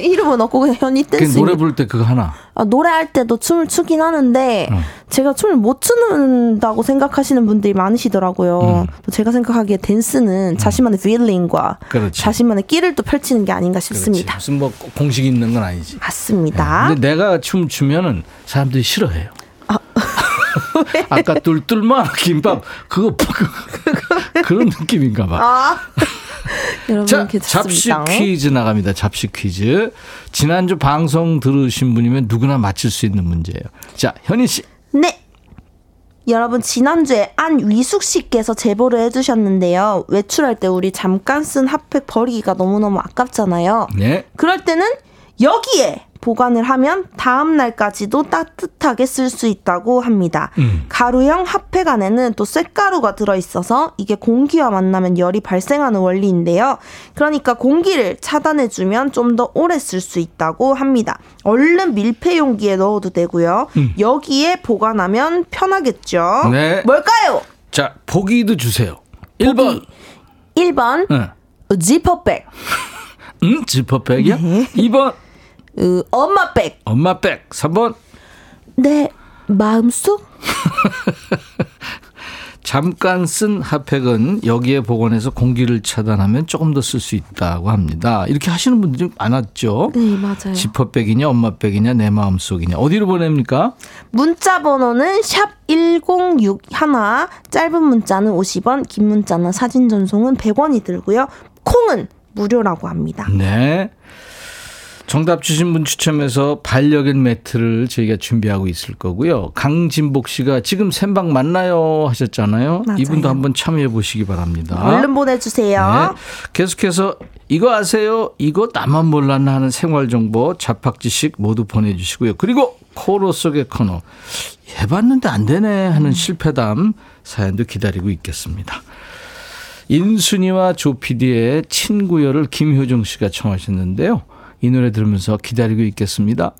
이름은 없고 그냥 현이 댄스. 노래 부를 때 그거 하나. 아, 노래할 때도 춤을 추긴 하는데 어. 제가 춤을 못 추는다고 생각하시는 분들이 많으시더라고요. 음. 제가 생각하기에 댄스는 음. 자신만의 필링과 그렇지. 자신만의 끼를 또 펼치는 게 아닌가 싶습니다. 그렇지. 무슨 뭐 공식이 있는 건 아니지. 맞습니다. 네. 근데 내가 춤 추면은 사람들이 싫어해요. 아. 아까 뚫뚫만 김밥 그거 그런 느낌인가 봐. 아. 여러분 자, 잡식 퀴즈 나갑니다. 잡식 퀴즈. 지난주 방송 들으신 분이면 누구나 맞힐 수 있는 문제예요. 자, 현희 씨. 네. 여러분 지난주에 안위숙 씨께서 제보를 해주셨는데요. 외출할 때 우리 잠깐 쓴 핫팩 버리기가 너무너무 아깝잖아요. 네. 그럴 때는 여기에 보관을 하면 다음 날까지도 따뜻하게 쓸 수 있다고 합니다. 음. 가루형 핫팩 안에는 또 쇳가루가 들어있어서 이게 공기와 만나면 열이 발생하는 원리인데요. 그러니까 공기를 차단해주면 좀 더 오래 쓸 수 있다고 합니다. 얼른 밀폐 용기에 넣어도 되고요. 음. 여기에 보관하면 편하겠죠. 네. 뭘까요? 자, 보기도 주세요. 1번. 1번. 네. 지퍼백. 음, 지퍼백이야? 네. 2번. 으, 엄마 백. 엄마 백. 3번. 네, 마음속? 잠깐 쓴 핫팩은 여기에 보관해서 공기를 차단하면 조금 더 쓸 수 있다고 합니다. 이렇게 하시는 분들이 많았죠. 네, 맞아요. 지퍼백이냐, 엄마백이냐, 내 마음속이냐. 어디로 보냅니까? 문자 번호는 샵 1061, 짧은 문자는 50원, 긴 문자나 사진 전송은 100원이 들고요. 콩은 무료라고 합니다. 네. 정답 주신 분 추첨해서 반려견 매트를 저희가 준비하고 있을 거고요. 강진복 씨가 지금 생방 맞나요 하셨잖아요. 맞아요. 이분도 한번 참여해 보시기 바랍니다. 얼른 보내주세요. 네. 계속해서 이거 아세요? 이거 나만 몰랐나 하는 생활 정보 자팍지식 모두 보내주시고요. 그리고 코로 속의 코너 해봤는데 안 되네 하는 실패담 사연도 기다리고 있겠습니다. 인순이와 조피디의 친구여를 김효정 씨가 청하셨는데요. 이 노래 들으면서 기다리고 있겠습니다.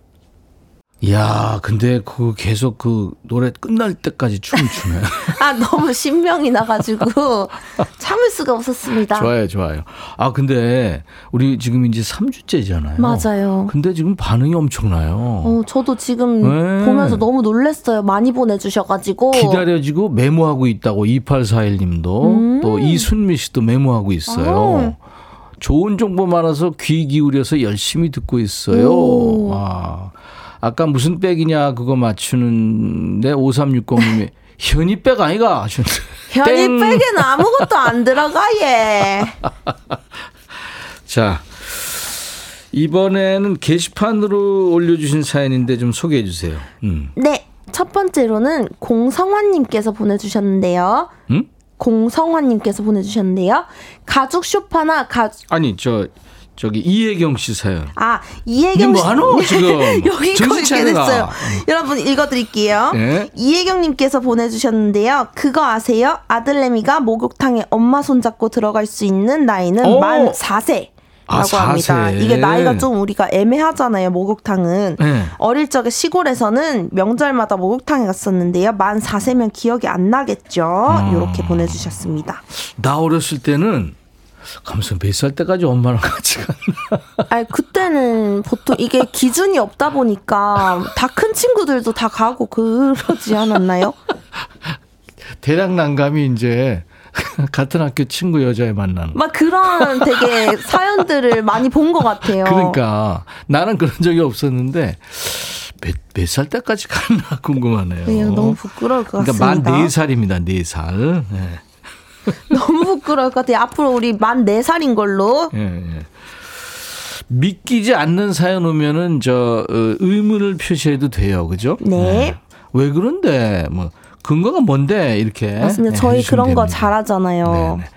야, 근데 그 계속 그 노래 끝날 때까지 춤을 추네. 아, 너무 신명이 나가지고 참을 수가 없었습니다. 좋아요, 좋아요. 아, 근데 우리 지금 이제 3주째잖아요. 맞아요. 근데 지금 반응이 엄청나요. 어, 저도 지금 네. 보면서 너무 놀랐어요. 많이 보내주셔가지고. 기다려지고 메모하고 있다고 2841님도 음. 또 이순미 씨도 메모하고 있어요. 아. 좋은 정보 많아서 귀 기울여서 열심히 듣고 있어요. 오. 와. 아까 무슨 백이냐 그거 맞추는데 5360님이 현이백 아이가 하셨는데. 현이백에는 아무것도 안 들어가 예. 자. 이번에는 게시판으로 올려주신 사연인데 좀 소개해 주세요. 음. 네. 첫 번째로는 공성환님께서 보내주셨는데요. 음? 공성환님께서 보내주셨는데요. 가죽 쇼파나 가 아니 저 저기 이혜경 씨 사연. 아 이혜경 씨. 뭐 하노 지금? 여기까지 됐어요. 여러분 읽어드릴게요. 네. 이혜경님께서 보내주셨는데요. 그거 아세요? 아들내미가 목욕탕에 엄마 손잡고 들어갈 수 있는 나이는 오. 만 4세. 아, 라고 합니다. 이게 나이가 좀 우리가 애매하잖아요. 목욕탕은 네. 어릴 적에 시골에서는 명절마다 목욕탕에 갔었는데요. 만 4세면 기억이 안 나겠죠. 아. 이렇게 보내주셨습니다. 나 어렸을 때는 감성 몇살 때까지 엄마랑 같이 갔나? 아니 그때는 보통 이게 기준이 없다 보니까 다 큰 친구들도 다 가고 그러지 않았나요? 대략 난감이 이제 같은 학교 친구 여자애 만나는. 막 그런 되게 사연들을 많이 본 것 같아요. 그러니까 나는 그런 적이 없었는데 몇살 때까지 갔나 궁금하네요. 네, 너무 부끄러울 것 그러니까 같습니다. 만 4살입니다. 4살. 네. 너무 부끄러울 것 같아요. 앞으로 우리 만 4살인 걸로. 예, 예. 믿기지 않는 사연 오면은 저 어, 의문을 표시해도 돼요. 그죠? 네. 네. 왜 그런데 뭐 근거가 뭔데 이렇게 맞습니다. 네, 저희 그런 됩니다. 거 잘하잖아요. 네네.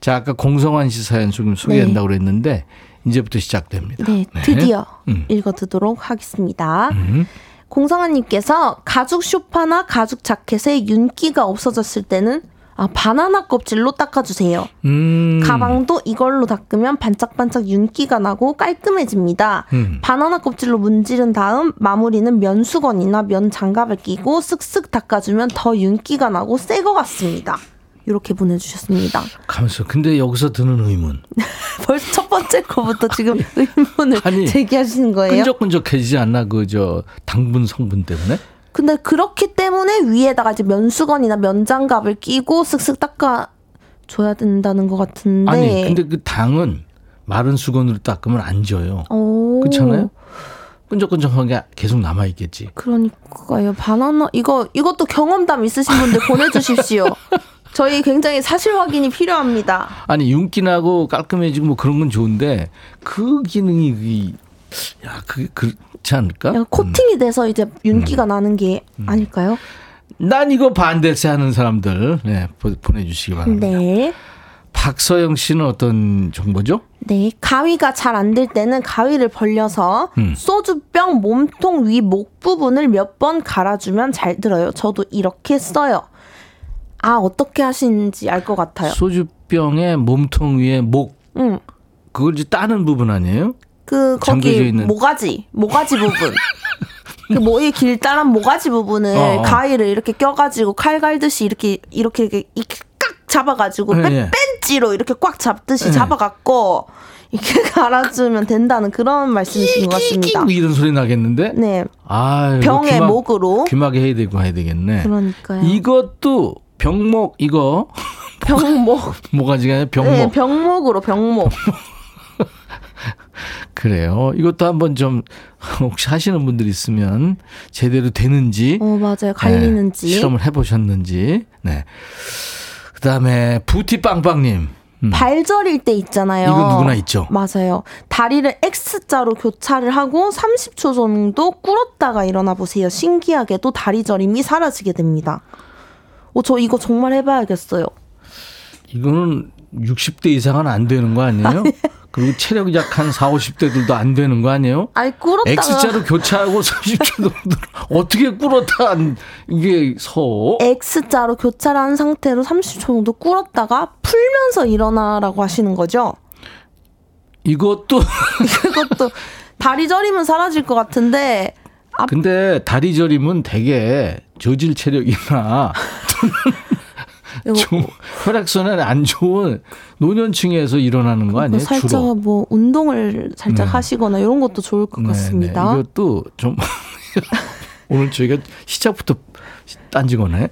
자 아까 공성환 씨 사연 조금 소개한다고 네. 그랬는데 이제부터 시작됩니다. 네, 네. 드디어 음. 읽어드도록 하겠습니다. 음. 공성환님께서 가죽 쇼파나 가죽 자켓에 윤기가 없어졌을 때는 아, 바나나 껍질로 닦아주세요. 음. 가방도 이걸로 닦으면 반짝반짝 윤기가 나고 깔끔해집니다. 음. 바나나 껍질로 문지른 다음 마무리는 면수건이나 면 장갑을 끼고 쓱쓱 닦아주면 더 윤기가 나고 새 것 같습니다. 이렇게 보내주셨습니다. 가면서 근데 여기서 드는 의문. 벌써 첫 번째 거부터 지금 의문을 아니, 제기하시는 거예요? 끈적끈적해지지 않나 그저 당분 성분 때문에? 근데 그렇기 때문에 위에다가 이제 면수건이나 면장갑을 끼고 쓱쓱 닦아 줘야 된다는 것 같은데. 아니 근데 그 당은 마른 수건으로 닦으면 안 져요. 그렇잖아요. 끈적끈적한 게 계속 남아 있겠지. 그러니까요. 바나나 이거 이것도 경험담 있으신 분들 보내주십시오. 저희 굉장히 사실 확인이 필요합니다. 아니 윤기 나고 깔끔해지고 뭐 그런 건 좋은데 그 기능이 야 그게 그렇지 않을까? 코팅이 돼서 이제 윤기가 음. 나는 게 음. 아닐까요? 난 이거 반대세 하는 사람들 네, 보내주시기 바랍니다. 네. 박서영 씨는 어떤 정보죠? 네, 가위가 잘 안 될 때는 가위를 벌려서 음. 소주병 몸통 위 목 부분을 몇 번 갈아주면 잘 들어요. 저도 이렇게 써요. 아 어떻게 하시는지 알 것 같아요. 소주병의 몸통 위에 목. 음. 그걸 이제 따는 부분 아니에요? 그 거기. 모가지, 모가지 부분. 그 모의 길다란 모가지 부분을 어, 어. 가위를 이렇게 껴가지고 칼 갈듯이 이렇게 이렇게 이렇게 깍 잡아가지고 네, 뺀, 뺀지로 이렇게 꽉 잡듯이 네. 잡아갖고 이렇게 갈아주면 된다는 그런 말씀이신 것 같습니다. 이런 소리 나겠는데? 네. 아, 병의 귀막, 목으로 귀마개 해야 되고 해야 되겠네. 그러니까요. 이것도 병목 이거 병목 모가지가 아니라 병목. 네, 병목으로 병목. 그래요. 이것도 한번 좀 혹시 하시는 분들 있으면 제대로 되는지, 어 맞아요, 갈리는지 네, 실험을 해보셨는지. 네. 그다음에 부티빵빵님. 음. 발절일 때 있잖아요. 이건 누구나 있죠. 맞아요. 다리를 X자로 교차를 하고 30초 정도 꿇었다가 일어나 보세요. 신기하게도 다리 저림이 사라지게 됩니다. 어, 저 이거 정말 해봐야겠어요. 이거는 60대 이상은 안 되는 거 아니에요? 그리고 체력이 약한 4, 50대들도 안 되는 거 아니에요? 아니, 꿇었다가. X자로 교차하고 30초 정도 어떻게 꿇었다, 이게 서? X자로 교차를 한 상태로 30초 정도 꿇었다가 풀면서 일어나라고 하시는 거죠? 이것도. 이것도 다리 저리면 사라질 것 같은데. 앞... 근데 다리 저림은 되게 저질 체력이나 좀 혈액순환 안 좋은 노년층에서 일어나는 거 아니에요? 살짝 주로? 뭐 운동을 살짝 네. 하시거나 이런 것도 좋을 것 네, 같습니다. 네. 이것도 좀 오늘 저희가 시작부터 딴지거네.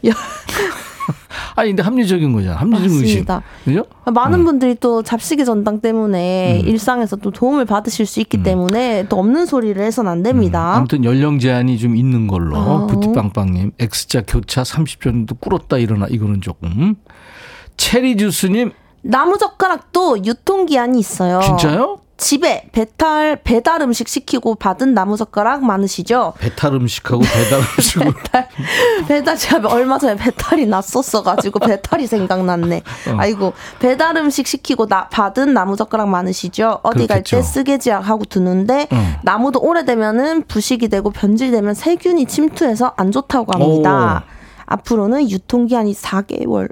아니 근데 합리적인 거잖아. 합리적 의심. 그죠? 많은 음. 분들이 또 잡식의 전당 때문에 음. 일상에서 또 도움을 받으실 수 있기 음. 때문에 또 없는 소리를 해서는 안 됩니다. 음. 아무튼 연령 제한이 좀 있는 걸로 어. 부티빵빵님 X자 교차 30초 정도 꿇었다 일어나 이거는 조금 체리 주스님 나무 젓가락도 유통기한이 있어요. 진짜요? 집에 배탈 배달 음식 시키고 받은 나무 젓가락 많으시죠? 배탈 음식하고 배달 음식을 배달 배달 제가 얼마 전에 배탈이 났었어 가지고 배탈이 생각났네. 어. 아이고 배달 음식 시키고 나 받은 나무 젓가락 많으시죠? 어디 갈 때 쓰개지약 하고 두는데 어. 나무도 오래되면은 부식이 되고 변질되면 세균이 침투해서 안 좋다고 합니다. 오. 앞으로는 유통기한이 4개월.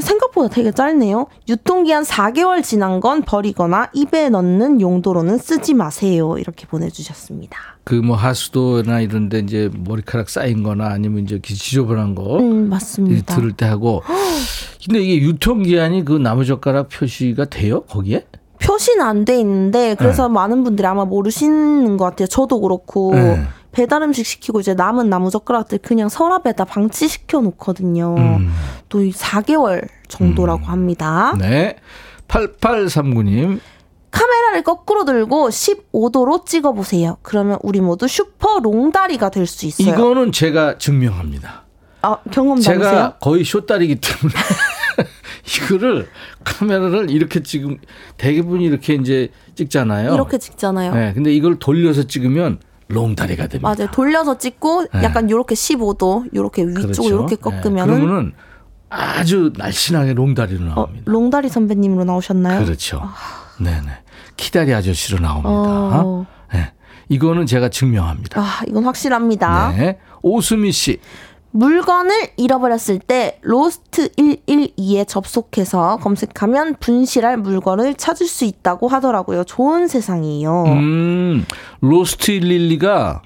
생각보다 되게 짧네요. 유통기한 4개월 지난 건 버리거나 입에 넣는 용도로는 쓰지 마세요. 이렇게 보내주셨습니다. 그 뭐 하수도나 이런데 이제 머리카락 쌓인 거나 아니면 이제 지저분한 거. 음, 맞습니다. 들을 때 하고. 근데 이게 유통기한이 그 나무젓가락 표시가 돼요? 거기에? 표시는 안 돼 있는데 그래서 네. 많은 분들이 아마 모르시는 것 같아요. 저도 그렇고 네. 배달 음식 시키고 이제 남은 나무 젓가락들 그냥 서랍에다 방치시켜 놓거든요. 음. 또 4개월 정도라고 음. 합니다. 네. 8839님. 카메라를 거꾸로 들고 15도로 찍어 보세요. 그러면 우리 모두 슈퍼 롱다리가 될 수 있어요. 이거는 제가 증명합니다. 아, 경험 제가 많으세요? 거의 쇼다리기 때문에 이거를 카메라를 이렇게 지금 대부분 이렇게 이제 찍잖아요. 이렇게 찍잖아요. 네, 근데 이걸 돌려서 찍으면 롱다리가 됩니다. 맞아요. 돌려서 찍고 네. 약간 요렇게 15도 요렇게 위쪽 그렇죠. 요렇게 꺾으면은 네. 그러면은 아주 날씬하게 롱다리로 어, 나옵니다. 어, 롱다리 선배님으로 나오셨나요? 그렇죠. 아. 네네. 키다리 아저씨로 나옵니다. 어. 네. 이거는 제가 증명합니다. 아, 이건 확실합니다. 네. 오수미 씨. 물건을 잃어버렸을 때 Lost 112에 접속해서 검색하면 분실할 물건을 찾을 수 있다고 하더라고요. 좋은 세상이에요. 음, Lost 112가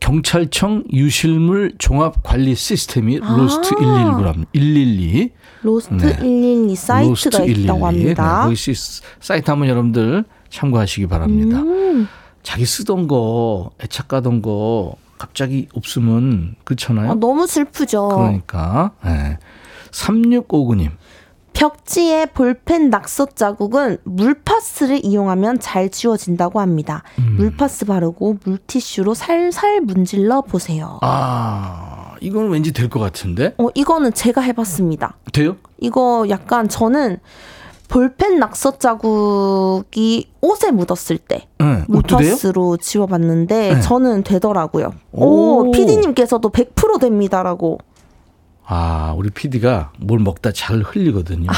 경찰청 유실물 종합 관리 시스템이 아. Lost 119랍니다. 112. Lost 네. 112 사이트가 Lost 있다고 112. 합니다. 네, 거기 시, 사이트 한번 여러분들 참고하시기 바랍니다. 음. 자기 쓰던 거, 애착 가던 거 갑자기 없으면 그렇잖아요. 아, 너무 슬프죠. 그러니까. 네. 3659님. 벽지에 볼펜 낙서 자국은 물파스를 이용하면 잘 지워진다고 합니다. 음. 물파스 바르고 물티슈로 살살 문질러 보세요. 아, 이건 왠지 될 것 같은데? 어, 이거는 제가 해봤습니다. 돼요? 이거 약간 저는 볼펜 낙서 자국이 옷에 묻었을 때 네, 물파스로 지워봤는데 네. 저는 되더라고요. 오, 오 피디님께서도 100% 됩니다라고. 아, 우리 PD가 뭘 먹다 잘 흘리거든요.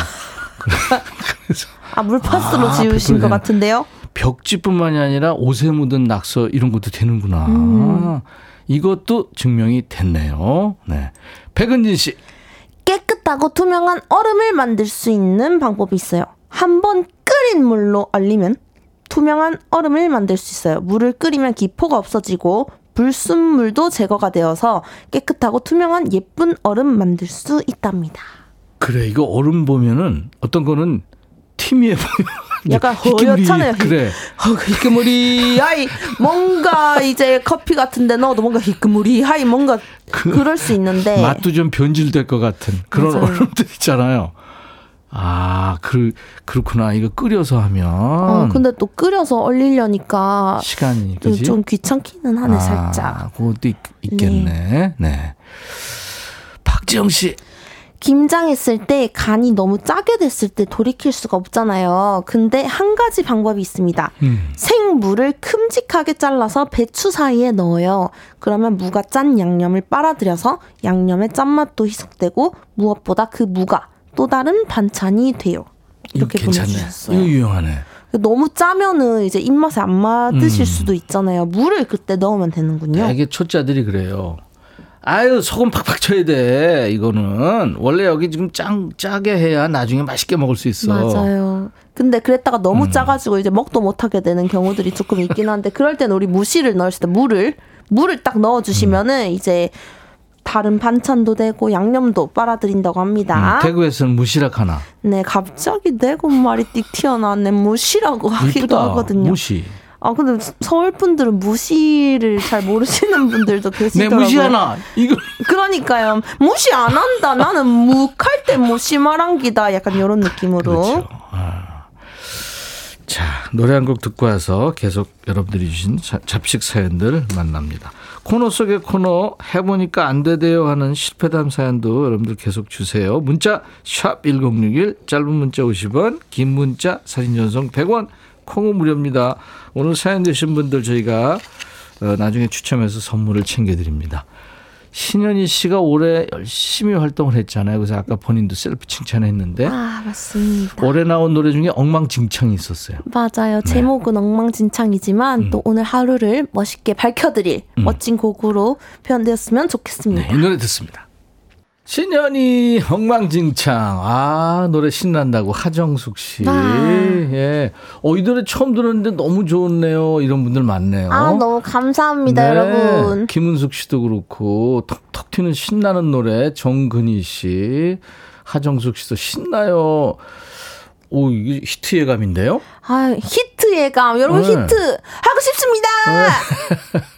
그래서 아, 물파스로 아, 지우신 것 같은데요? 벽지뿐만이 아니라 옷에 묻은 낙서 이런 것도 되는구나. 음. 이것도 증명이 됐네요. 네. 백은진 씨. 깨끗하고 투명한 얼음을 만들 수 있는 방법이 있어요. 한번 끓인 물로 얼리면 투명한 얼음을 만들 수 있어요. 물을 끓이면 기포가 없어지고 불순물도 제거가 되어서 깨끗하고 투명한 예쁜 얼음 만들 수 있답니다. 그래 이거 얼음 보면은 어떤 거는 팀이에 보여. 약간 허옇잖아요. 그래. 희끄무리 하이 뭔가 이제 커피 같은데 넣어도 뭔가 희끄무리 하이 뭔가 그, 럴 수 있는데 맛도 좀 변질될 것 같은 그런 맞아요. 얼음들 있잖아요. 아, 그, 그렇구나. 이거 끓여서 하면. 어, 근데 또 끓여서 얼리려니까. 시간이, 그지? 좀 귀찮기는 하네, 아, 살짝. 그것도 있, 겠네 네. 네. 박지영 씨. 김장했을 때 간이 너무 짜게 됐을 때 돌이킬 수가 없잖아요. 근데 한 가지 방법이 있습니다. 음. 생무를 큼직하게 잘라서 배추 사이에 넣어요. 그러면 무가 짠 양념을 빨아들여서 양념의 짠맛도 희석되고 무엇보다 그 무가 또 다른 반찬이 돼요. 이렇게 보내주셨어요. 이거 유용하네. 너무 짜면은 이제 입맛에 안 맞으실 음. 수도 있잖아요. 물을 그때 넣으면 되는군요. 이게 초짜들이 그래요. 아유 소금 팍팍 쳐야 돼. 이거는 원래 여기 지금 짱 짜게 해야 나중에 맛있게 먹을 수 있어. 맞아요. 근데 그랬다가 너무 음. 짜가지고 이제 먹도 못하게 되는 경우들이 조금 있긴 한데 그럴 때는 우리 무시를 넣을 때 물을 물을 딱 넣어주시면은 음. 이제 다른 반찬도 되고 양념도 빨아들인다고 합니다. 음, 대구에서는 무시락 하나. 네, 갑자기 대구 말이 띡 튀어나왔네. 무시라고 하기도 이쁘다. 하거든요. 무시. 아 근데 서울 분들은 무시를 잘 모르시는 분들도 계시더라고요. 네, 무시하나 이거. 그러니까요. 무시 안 한다. 나는 묵할 때 무시 말한기다. 약간 이런 느낌으로. 그렇죠. 아. 자 노래 한 곡 듣고 와서 계속 여러분들이 주신 잡식 사연들 만납니다. 코너 속의 코너 해보니까 안 되대요 하는 실패담 사연도 여러분들 계속 주세요. 문자 샵 1061 짧은 문자 50원 긴 문자 사진 전송 100원 콩은 무료입니다. 오늘 사연 되신 분들 저희가 어, 나중에 추첨해서 선물을 챙겨드립니다. 신현희 씨가 올해 열심히 활동을 했잖아요. 그래서 아까 본인도 셀프 칭찬했는데. 아, 맞습니다. 올해 나온 노래 중에 엉망진창이 있었어요. 맞아요. 네. 제목은 엉망진창이지만 음. 또 오늘 하루를 멋있게 밝혀드릴 음. 멋진 곡으로 표현되었으면 좋겠습니다. 네, 이 노래 듣습니다. 신현이 엉망진창. 아, 노래 신난다고 하정숙 씨. 아. 예. 어, 이 노래 처음 들었는데 너무 좋네요. 이런 분들 많네요. 아, 너무 감사합니다, 네. 여러분. 김은숙 씨도 그렇고 톡톡 튀는 신나는 노래 정근희 씨. 하정숙 씨도 신나요. 오, 이게 히트 예감인데요? 아, 히트 예감. 여러분 네. 히트 하고 싶습니다. 네.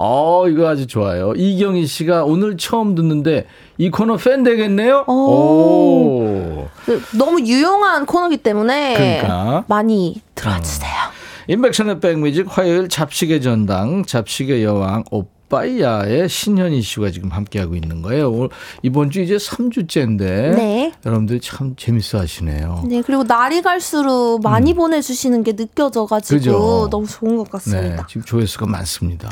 어, 이거 아주 좋아요. 이경희 씨가 오늘 처음 듣는데 이 코너 팬 되겠네요? 오. 오. 그 너무 유용한 코너기 때문에 그러니까. 많이 들어주세요. 음. 임백천의 백뮤직 화요일 잡식의 전당, 잡식의 여왕, 오빠야의 신현희 씨가 지금 함께하고 있는 거예요. 이번 주 이제 3주째인데 네. 여러분들이 참 재밌어 하시네요. 네, 그리고 날이 갈수록 많이 음. 보내주시는 게 느껴져가지고 그죠? 너무 좋은 것 같습니다. 네, 지금 조회수가 많습니다.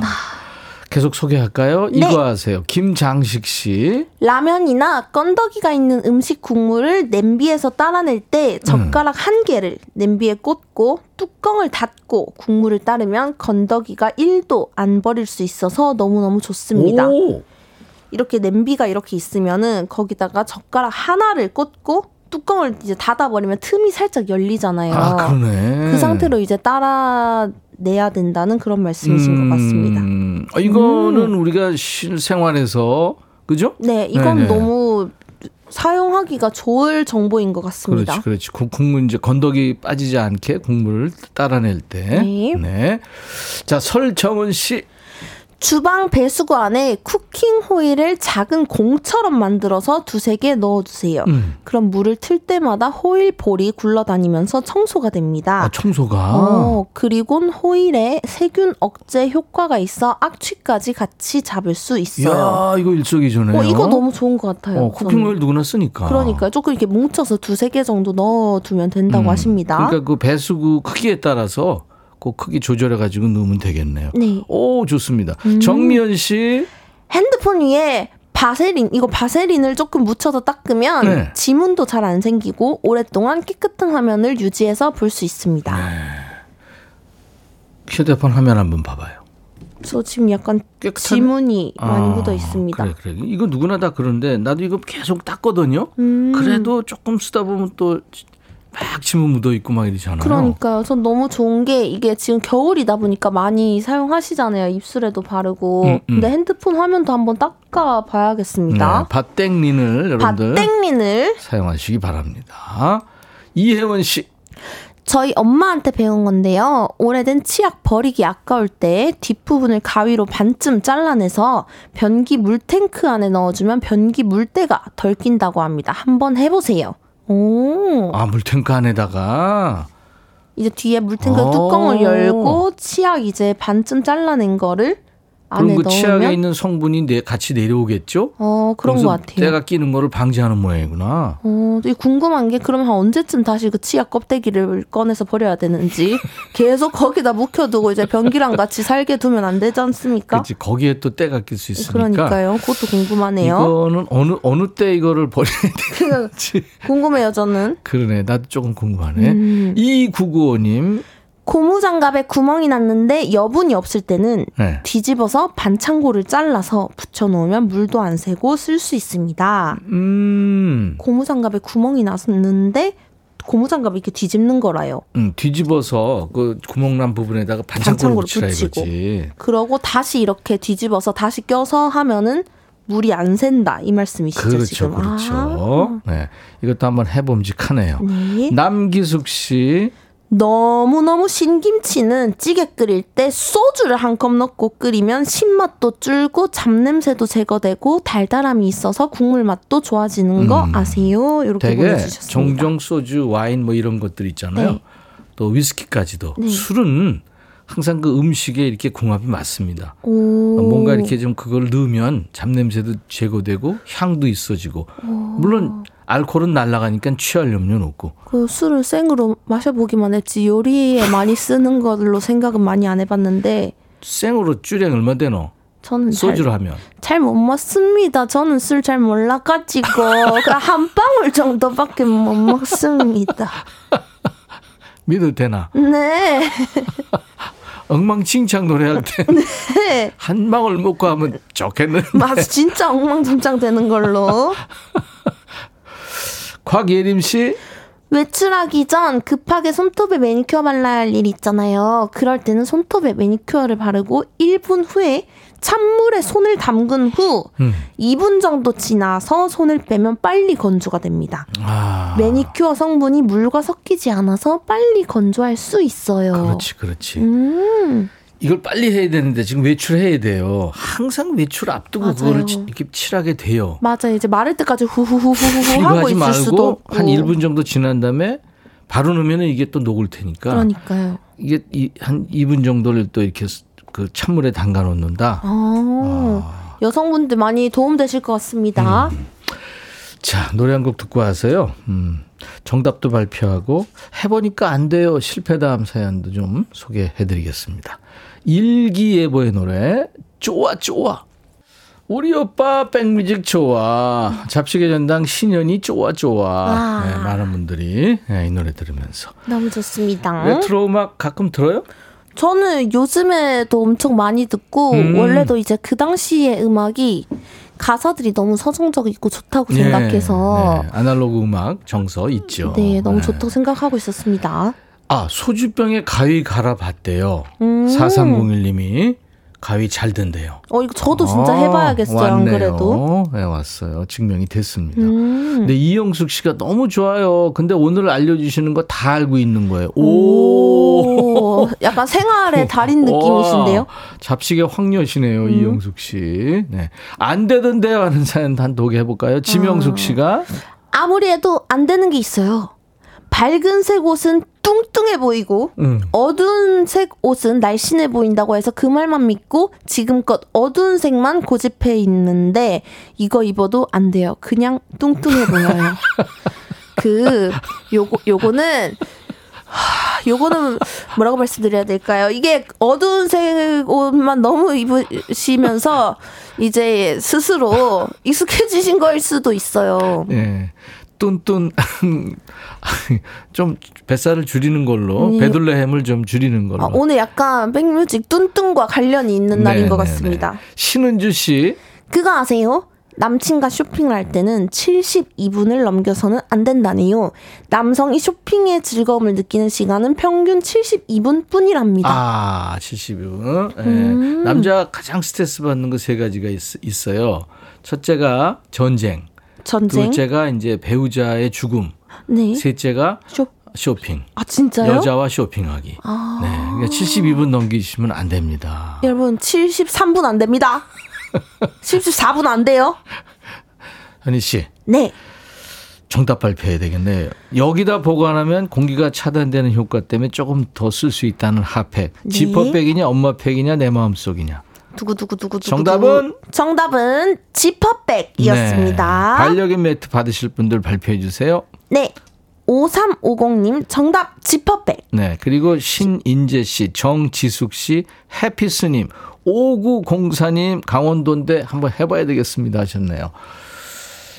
아. 계속 소개할까요? 네. 이거 하세요. 김장식 씨. 라면이나 건더기가 있는 음식 국물을 냄비에서 따라낼 때 젓가락 음. 한 개를 냄비에 꽂고 뚜껑을 닫고 국물을 따르면 건더기가 1도 안 버릴 수 있어서 너무너무 좋습니다. 오. 이렇게 냄비가 이렇게 있으면은 거기다가 젓가락 하나를 꽂고 뚜껑을 이제 닫아버리면 틈이 살짝 열리잖아요. 아, 그러네. 그 상태로 이제 따라 내야 된다는 그런 말씀이신 음, 것 같습니다. 음, 이거는 음. 우리가 실생활에서 그죠? 네, 이건 네네. 너무 사용하기가 좋을 정보인 것 같습니다. 그렇지, 그렇지. 국물 이제 건더기 빠지지 않게 국물을 따라낼 때. 네. 네. 자, 설정은 씨. 주방 배수구 안에 쿠킹 호일을 작은 공처럼 만들어서 두세 개 넣어주세요. 음. 그럼 물을 틀 때마다 호일 볼이 굴러다니면서 청소가 됩니다. 아, 청소가? 어, 그리곤 호일에 세균 억제 효과가 있어 악취까지 같이 잡을 수 있어요. 야, 이거 일석이조네요. 어, 이거 너무 좋은 것 같아요. 어, 쿠킹 호일 누구나 쓰니까. 그러니까 조금 이렇게 뭉쳐서 두세 개 정도 넣어두면 된다고 음. 하십니다. 그러니까 그 배수구 크기에 따라서 그 크기 조절해 가지고 넣으면 되겠네요. 네. 오 좋습니다. 음. 정미연 씨 핸드폰 위에 바세린 이거 바세린을 조금 묻혀서 닦으면 네. 지문도 잘 안 생기고 오랫동안 깨끗한 화면을 유지해서 볼 수 있습니다. 네. 휴대폰 화면 한번 봐봐요. 저 지금 약간 깨끗한... 지문이 아, 많이 묻어 있습니다. 그래 그래 이거 누구나 다 그런데 나도 이거 계속 닦거든요. 음. 그래도 조금 쓰다 보면 또 막 지문 묻어 있고 막 이러잖아요. 그러니까요. 전 너무 좋은 게 이게 지금 겨울이다 보니까 많이 사용하시잖아요. 입술에도 바르고. 음, 음. 근데 핸드폰 화면도 한번 닦아 봐야겠습니다. 네, 밭땡린을 여러분들 밭땡린을 사용하시기 바랍니다. 이혜원 씨. 저희 엄마한테 배운 건데요. 오래된 치약 버리기 아까울 때 뒷부분을 가위로 반쯤 잘라내서 변기 물탱크 안에 넣어주면 변기 물때가 덜 낀다고 합니다. 한번 해보세요. 오. 아, 물탱크 안에다가 이제 뒤에 물탱크 뚜껑을 열고 치약 이제 반쯤 잘라낸 거를 그럼 그 넣으면? 치약에 있는 성분이 내, 같이 내려오겠죠? 어, 그런 것 같아요. 때가 끼는 거를 방지하는 모양이구나. 어, 궁금한 게 그러면 언제쯤 다시 그 치약 껍데기를 꺼내서 버려야 되는지 계속 거기다 묵혀두고 이제 변기랑 같이 살게 두면 안 되지 않습니까? 그렇지. 거기에 또 때가 낄 수 있으니까. 그러니까요. 그것도 궁금하네요. 이거는 어느 어느 때 이거를 버려야 되는지 궁금해요, 저는. 그러네. 나도 조금 궁금하네. 음. 이구구호님 고무장갑에 구멍이 났는데 여분이 없을 때는 네. 뒤집어서 반창고를 잘라서 붙여놓으면 물도 안 새고 쓸 수 있습니다. 음. 고무장갑에 구멍이 났는데 고무장갑 이렇게 뒤집는 거라요. 음, 뒤집어서 그 구멍 난 부분에다가 반창고를 붙이라 붙이고. 이거지. 그러고 다시 이렇게 뒤집어서 다시 껴서 하면은 물이 안 샌다 이 말씀이시죠 그렇죠, 지금. 그렇죠. 아. 네, 이것도 한번 해봄직하네요. 네. 남기숙 씨 너무너무 신김치는 찌개 끓일 때 소주를 한 컵 넣고 끓이면 신맛도 줄고 잡냄새도 제거되고 달달함이 있어서 국물 맛도 좋아지는 거 음. 아세요? 이렇게 보내주셨습니다. 종종 소주, 와인 뭐 이런 것들 있잖아요. 네. 또 위스키까지도 네. 술은 항상 그 음식에 이렇게 궁합이 맞습니다. 오. 뭔가 이렇게 좀 그걸 넣으면 잡냄새도 제거되고 향도 있어지고 오. 물론 알코올은 날라가니까 취할 염려는 없고. 그 술을 생으로 마셔보기만 했지 요리에 많이 쓰는 걸로 생각은 많이 안 해봤는데. 생으로 주량 얼마 되노? 저는 소주로 하면 잘 못 먹습니다. 저는 술 잘 몰라가지고 한 방울 정도밖에 못 먹습니다. 믿어도 되나? 네. 엉망진창 노래할 때한 네. 방울 먹고 하면 좋겠는데. 맞아, 진짜 엉망진창 되는 걸로. 곽예림 씨. 외출하기 전 급하게 손톱에 매니큐어 발라야 할일 있잖아요. 그럴 때는 손톱에 매니큐어를 바르고 1분 후에 찬물에 손을 담근 후 음. 2분 정도 지나서 손을 빼면 빨리 건조가 됩니다. 아. 매니큐어 성분이 물과 섞이지 않아서 빨리 건조할 수 있어요. 그렇지, 그렇지. 음. 이걸 빨리 해야 되는데 지금 외출해야 돼요. 항상 외출 앞두고. 그거를 이렇게 칠하게 돼요. 맞아요. 이제 마를 때까지 후후후후후 하고 있을 수도 없고. 한 1분 정도 지난 다음에 바로 넣으면 이게 또 녹을 테니까. 그러니까요. 이게 이, 한 2분 정도를 또 이렇게 그 찬물에 담가 놓는다. 아, 아. 여성분들 많이 도움 되실 것 같습니다. 음. 자, 노래 한 곡 듣고 와서요. 음, 정답도 발표하고 해보니까 안 돼요. 실패담 사연도 좀 소개해드리겠습니다. 일기예보의 노래 좋아 좋아 우리 오빠 백뮤직 좋아 잡식의 전당 신현이 좋아 좋아 네, 많은 분들이 네, 이 노래 들으면서 너무 좋습니다 레트로 음악 가끔 들어요? 저는 요즘에도 엄청 많이 듣고 음. 원래도 이제 그 당시의 음악이 가사들이 너무 서정적이고 좋다고 생각해서 네, 아날로그 음악 정서 있죠. 네, 너무 네. 좋다고 생각하고 있었습니다. 아, 소주병에 가위 갈아 봤대요. 음. 4301님이. 가위 잘 된대요. 어, 이거 저도 진짜 아, 해봐야겠어요, 왔네요. 안 그래도. 네, 왔어요. 증명이 됐습니다. 음. 근데 이영숙 씨가 너무 좋아요. 근데 오늘 알려주시는 거 다 알고 있는 거예요. 오. 오. 약간 생활의 달인 느낌이신데요? 잡식의 황녀시네요, 음. 이영숙 씨. 네. 안 되던데요 하는 사연 단독에 해볼까요? 지명숙 아. 씨가. 아무리 해도 안 되는 게 있어요. 밝은 색 옷은 뚱뚱해 보이고 음. 어두운 색 옷은 날씬해 보인다고 해서 그 말만 믿고 지금껏 어두운 색만 고집해 있는데 이거 입어도 안 돼요. 그냥 뚱뚱해 보여요. 그 요거 요거는 하, 요거는 뭐라고 말씀드려야 될까요? 이게 어두운 색 옷만 너무 입으시면서 이제 스스로 익숙해지신 거일 수도 있어요. 네. 뚠뚠 좀 뱃살을 줄이는 걸로 네. 베들레헴을 좀 줄이는 걸로. 아, 오늘 약간 백뮤직 뚠뚠과 관련이 있는 날인 네것 같습니다. 신은주 씨. 그거 아세요? 남친과 쇼핑을 할 때는 72분을 넘겨서는 안 된다네요. 남성이 쇼핑의 즐거움을 느끼는 시간은 평균 72분 뿐이랍니다. 아, 72분. 네. 음. 남자 가장 스트레스 받는 거 세 가지가 있, 어요 첫째가 전쟁. 전쟁. 둘째가 이제 배우자의 죽음. 네. 셋째가 쇼. 쇼핑. 아, 진짜요? 여자와 쇼핑하기. 아. 네. 그러니까 72분 넘기시면 안 됩니다. 여러분, 73분 안 됩니다. 74분 안 돼요. 현희 씨. 네. 정답 발표해야 되겠네요. 여기다 보관하면 공기가 차단되는 효과 때문에 조금 더 쓸 수 있다는 핫팩. 네. 지퍼백이냐, 엄마팩이냐, 내 마음속이냐. 두구두구두구 정답은 정답은 지퍼백이었습니다. 네. 반려견 매트 받으실 분들 발표해 주세요. 네. 5350님 정답 지퍼백. 네. 그리고 신인재 씨, 정지숙 씨, 해피스 님, 5904 님 강원도인데 한번 해 봐야 되겠습니다 하셨네요.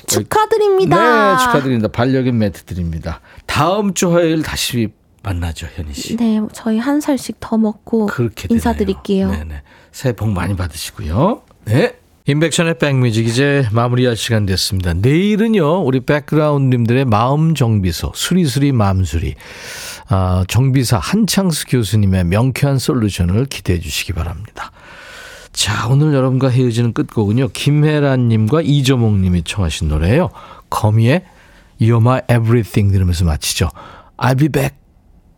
축하드립니다. 네, 축하드립니다. 반려견 매트 드립니다. 다음 주 화요일 다시 만나죠, 현희 씨. 네, 저희 한 살씩 더 먹고 그렇게 인사드릴게요. 네, 네. 새해 복 많이 받으시고요. 네. 인백션의 백뮤직 이제 마무리할 시간 됐습니다. 내일은요, 우리 백그라운드님들의 마음 정비소, 수리수리 마음수리, 아, 정비사 한창수 교수님의 명쾌한 솔루션을 기대해 주시기 바랍니다. 자, 오늘 여러분과 헤어지는 끝곡은요, 김혜란님과 이조목님이 청하신 노래예요. 거미의 You're My Everything 들으면서 마치죠. I'll be back.